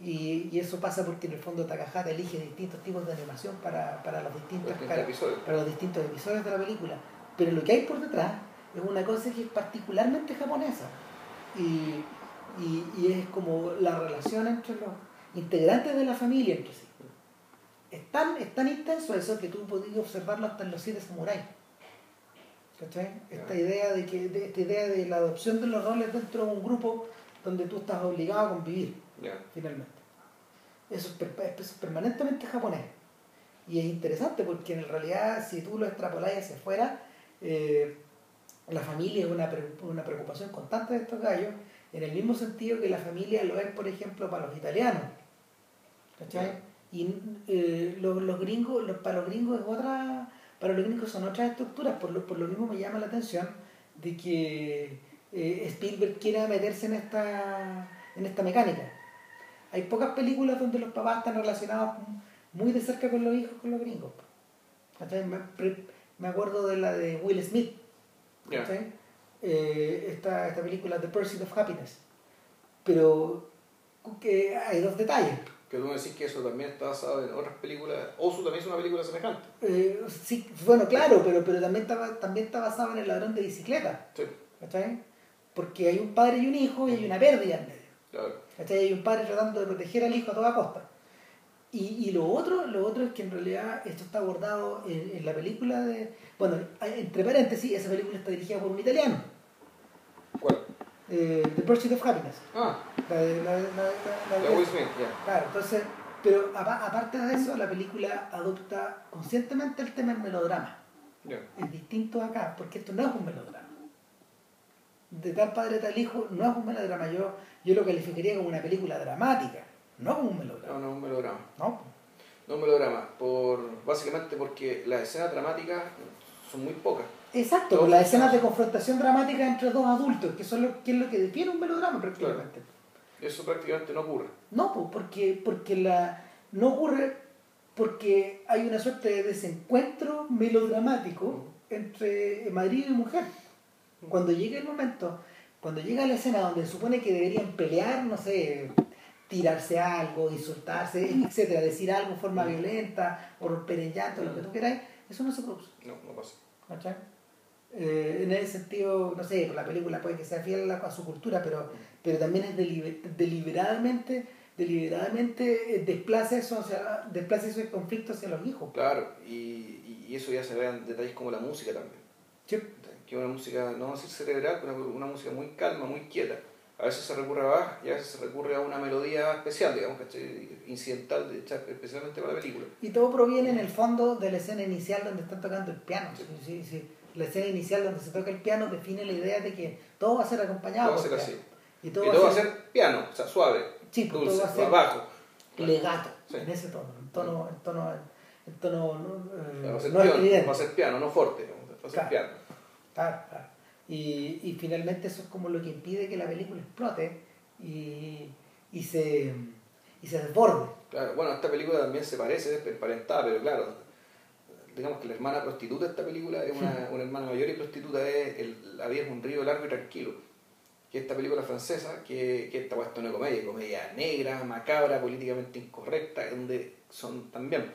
Y, y, eso pasa porque en el fondo Takahata elige distintos tipos de animación para, para, los distintos episodios. para los distintos episodios de la película. Pero lo que hay por detrás es una cosa que es particularmente japonesa. Y, y, y es como la relación entre los integrantes de la familia entre sí. Es tan, es tan intenso eso que tú podías observarlo hasta en los siete samuráis. Esta idea de que, de, esta idea de la adopción de los roles dentro de un grupo donde tú estás obligado a convivir, finalmente. Eso es, permanentemente japonés. Y es interesante porque en realidad, si tú lo extrapolas hacia afuera, eh, la familia es una, una preocupación constante de estos gallos, en el mismo sentido que la familia lo es, por ejemplo, para los italianos. ¿Cachai? Y eh, los, gringos, para los gringos es otra, para los gringos son otras estructuras, por lo, por lo mismo me llama la atención de que eh, Spielberg quiera meterse en esta, en esta mecánica. Hay pocas películas donde los papás están relacionados muy de cerca con los hijos, con los gringos. Me, me acuerdo de la de Will Smith. Eh, esta, esta película The Pursuit of Happiness. Pero que hay dos detalles. Que tú me decís que eso también está basado en otras películas. Osu también es una película semejante. Eh, sí, bueno, claro, pero, pero también, está, también está basado en el ladrón de bicicleta. Sí. Porque hay un padre y un hijo y hay una pérdida en medio. Claro. Hay un padre tratando de proteger al hijo a toda costa. Y, y lo, otro, lo otro es que en realidad esto está abordado en, la película de... Bueno, entre paréntesis, esa película está dirigida por un italiano. Eh, The Pursuit of Happiness. Ah. La de, la, la, Will Smith, ya. Claro, entonces, pero aparte de eso, la película adopta conscientemente el tema del melodrama. Es distinto acá, porque esto no es un melodrama. De tal padre, tal hijo, no es un melodrama. Yo, yo lo calificaría como una película dramática, no como un melodrama. No, no es un melodrama. No. No un melodrama, por, básicamente porque las escenas dramáticas son muy pocas. Exacto, las escenas de confrontación dramática entre dos adultos, que, son lo, que es lo que define un melodrama prácticamente. Eso prácticamente no ocurre. No, pues porque, porque la, no ocurre porque hay una suerte de desencuentro melodramático entre marido y mujer. Cuando llega el momento, cuando llega la escena donde se supone que deberían pelear, no sé, tirarse algo, insultarse, etcétera, decir algo de forma violenta, o romper en llanto, lo que tú quieras, eso no se produce. No, no pasa. Eh, en ese sentido, no sé, la película puede que sea fiel a, su cultura, pero, pero también es deliberadamente deliberadamente eh, desplaza, eso, o sea, desplaza esos conflictos hacia los hijos. Claro, y, y, eso ya se ve en detalles como la música también. Sí. Que una música, no así cerebral, pero una, una música muy calma, muy quieta. A veces se recurre a Bach y a veces se recurre a una melodía especial, digamos, incidental, especialmente para la película. Y todo proviene en el fondo de la escena inicial donde están tocando el piano. Sí. Sí, la escena inicial donde se toca el piano define la idea de que todo va a ser acompañado. Todo va a ser así. Y todo, va, a ser... piano, o sea, suave, sí, pues dulce, todo va a ser bajo. Legato, en ese tono, en tono, en tono, en tono no, eh, va, a ser no piano, va a ser piano, no fuerte, va a ser piano. Claro, claro. Y, y finalmente eso es como lo que impide que la película explote y, y, se, y se desborde. Claro, bueno, esta película también se parece, es emparentada, pero claro, digamos que la hermana prostituta de esta película es una, una hermana mayor y prostituta es el, La vida es un río largo y tranquilo. Que esta película francesa, que, que esta puesta una comedia, comedia negra, macabra, políticamente incorrecta, donde son también,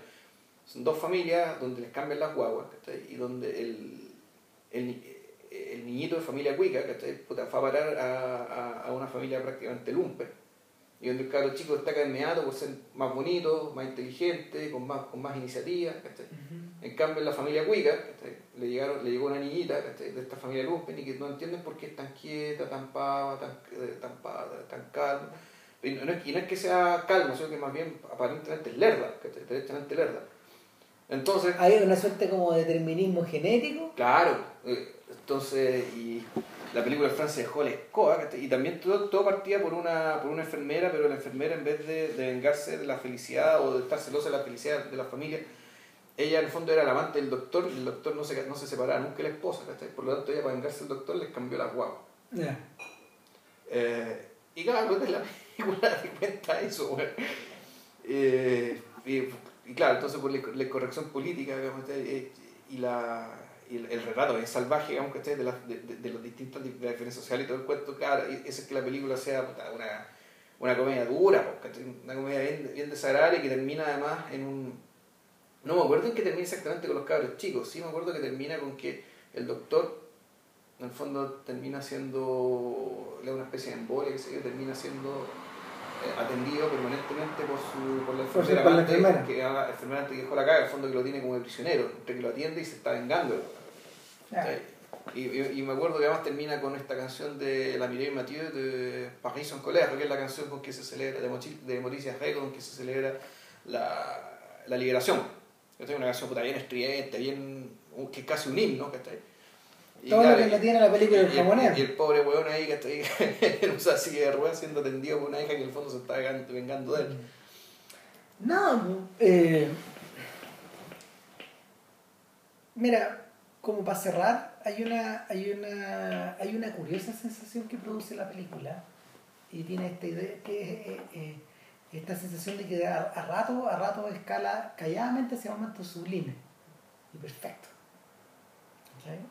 son dos familias donde les cambian las guaguas, y donde el, el, el, niñito de familia cuica, Puta, fue a parar a, a, a una familia prácticamente lumpen y donde el cabro chico destaca inmediato por ser más bonito, más inteligente, con más, con más iniciativa. En cambio, en la familia Cuica le, llegaron, le llegó una niñita de esta familia Lumpen y que no entienden por qué es tan quieta, tan pava, tan, eh, tan, tan calma. Y no, es, y no, es, que sea calma, sino que más bien aparentemente es lerda, derechamente lerda. Entonces, ¿Hay una suerte como de determinismo genético? Claro, eh, entonces, y la película de Francia dejó la escoba, y también todo, todo partía por una, por una enfermera, pero la enfermera en vez de, de, vengarse de la felicidad o de estar celosa de la felicidad de la familia, ella en el fondo era la amante del doctor y el doctor no se, no se separaba nunca de la esposa, por lo tanto ella para vengarse del doctor les cambió la guagua. Eh, y claro, de la película te cuenta eso, eh, y, claro, entonces por la, corrección política eh, y la y el, retrato es salvaje, digamos, que de, las, de, de, los distintos de la diferencia social y todo el cuento, claro, ese es que la película sea una, una comedia dura, una comedia bien, bien desagradable y que termina además en un... No me acuerdo en que termina exactamente con los cabros chicos, sí me acuerdo que termina con que el doctor en el fondo termina siendo una especie de embolia, que se termina siendo eh, atendido permanentemente por su por la enfermera, por la enfermera. que la enfermera que dejó la caga, en el fondo que lo tiene como prisionero, entre que lo atiende y se está vengando. Y, y, me acuerdo que además termina con esta canción de la Mireille Mathieu de Paris en colère, que es la canción con que se celebra, de, de Maurice Rey, con que se celebra la, la liberación. Es una canción puta bien estridente, bien, que es casi un himno, y Todo lo que tiene la película del jamonés. Y, el pobre weón ahí que está ahí en una silla de ruedas siendo atendido por una hija que en el fondo se está vengando de él. No, eh, Mira, como para cerrar, hay una, hay una, hay una curiosa sensación que produce la película y tiene esta idea que eh, eh, esta sensación de que a, a rato, a rato escala calladamente hacia momentos sublimes y perfecto.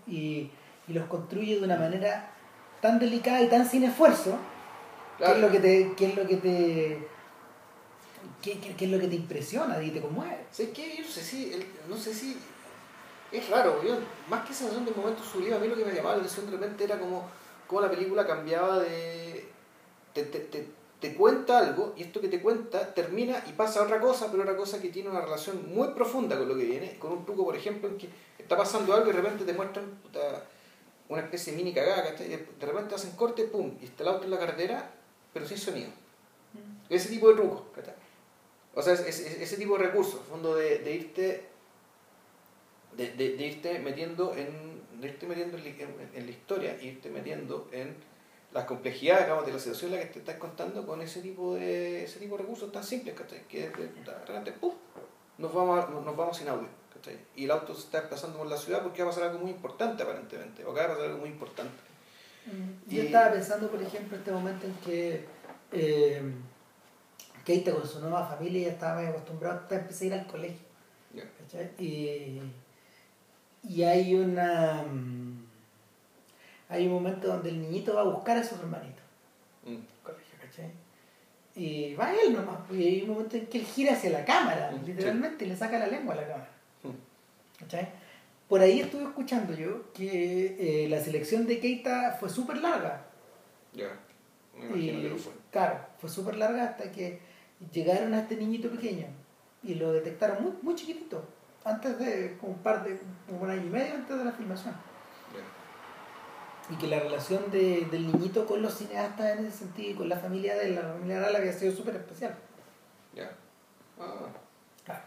Y, y los construye de una manera tan delicada y tan sin esfuerzo, que Claro. es lo que te, que es lo que te que, que- que es lo que te impresiona y te conmueve. ¿Sabes qué? Yo no sé si, el- no sé si, es raro, yo, más que sensación de momento sublime, a mí lo que me llamaba la atención de repente era como, como la película cambiaba de, te, te, te, te cuenta algo y esto que te cuenta termina y pasa a otra cosa, pero otra cosa que tiene una relación muy profunda con lo que viene, con un truco, por ejemplo, en que está pasando algo y de repente te muestran puta, una especie de mini cagada. Y de repente hacen corte, pum, y está el auto en la carretera, pero sin sonido. Ese tipo de trucos. O sea, es- es- es- ese tipo de recursos, fondo de, de irte de, de- de irte metiendo en de irte metiendo en- en la historia, irte metiendo en las complejidades digamos, de la situación en la que te estás contando con ese tipo de ese tipo de recursos tan simples, ¿cachai? Que de, repente, ¡pum! nos vamos, a- nos vamos sin audio, ¿cachai? Y el auto se está desplazando por la ciudad porque va a pasar algo muy importante aparentemente, o acaba de pasar algo muy importante. Yo Y- estaba pensando, por ejemplo, este momento en que eh, Keita con su nueva familia ya estaba medio acostumbrado a empezar a ir al colegio. Y, y hay una mm, hay un momento donde el niñito va a buscar a sus hermanitos Mm. al colegio, ¿cachai? Y va él nomás, pues, y hay un momento en que él gira hacia la cámara, Mm, literalmente, y le saca la lengua a la cámara. Mm. ¿cachai? Por ahí estuve escuchando yo que eh, la selección de Keita fue súper larga. Ya, me imagino Y, que lo fue. Claro, fue súper larga hasta que llegaron a este niñito pequeño y lo detectaron muy, muy chiquitito, antes de, como un par de, como un año y medio antes de la filmación. Y que la relación de- del niñito con los cineastas en ese sentido y con la familia de la familia Aral había sido súper especial. Ya. Ah, Claro.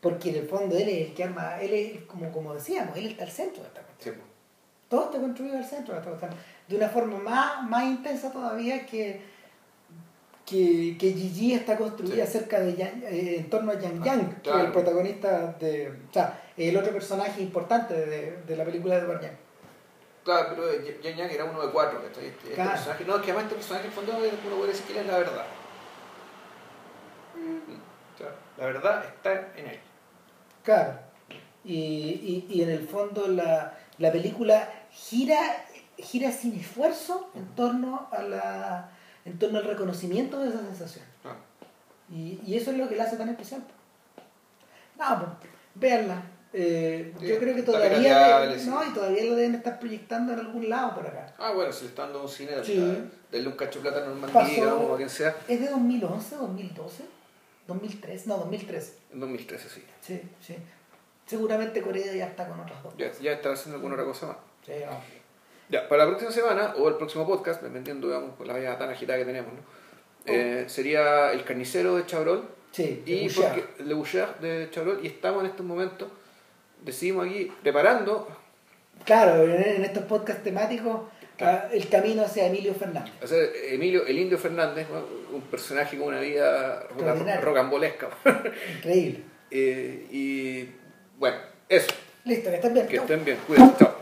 Porque en el fondo él es el que arma, él es como, como decíamos, él está al centro de esta cuestión. sí. Todo está construido al centro de esta cuestión. De una forma más, más intensa todavía que, que, que Gigi está construida Sí. cerca de Yang- eh, en torno a Yang Ah, Yang, que es el protagonista de. O sea, el otro personaje importante de, de la película de Edward Yang. Claro, pero Yang Yang era uno de cuatro. Este, este Claro. personaje, no, es que además este personaje en el fondo uno puede decir que él es la verdad. Mm, claro, la verdad está en él. Claro. Y, y, y en el fondo la, la película gira, gira sin esfuerzo en torno a la en torno al reconocimiento de esa sensación. Ah, Y, y eso es lo que la hace tan especial. No, pues, véanla. Eh, yo creo que todavía no, y todavía lo deben estar proyectando en algún lado por acá. Ah, bueno, si le están dando un cine, Sí. denle un cacho plata Normandía, o a quien sea. ¿Es de 2011, 2012? 2003, no, 2013. En 2013, sí. Sí, sí. Seguramente Corea ya está con otras dos. Ya, ya está haciendo alguna otra cosa más. Sí, no. Ya, para la próxima semana, o el próximo podcast, dependiendo, digamos, con la vida tan agitada que tenemos, ¿no? Eh, sería El Carnicero de Chabrol Sí, y Le Bouchard de Chabrol, y estamos en estos momentos, decidimos aquí, preparando, Claro, en, estos podcasts temáticos, ah, el camino hacia Emilio Fernández. o sea, Emilio, el Indio Fernández, ¿no? un personaje con una vida rocambolesca. Increíble. Eh, y bueno, eso, Listo, que estén bien. que estén bien, cuídense, chao.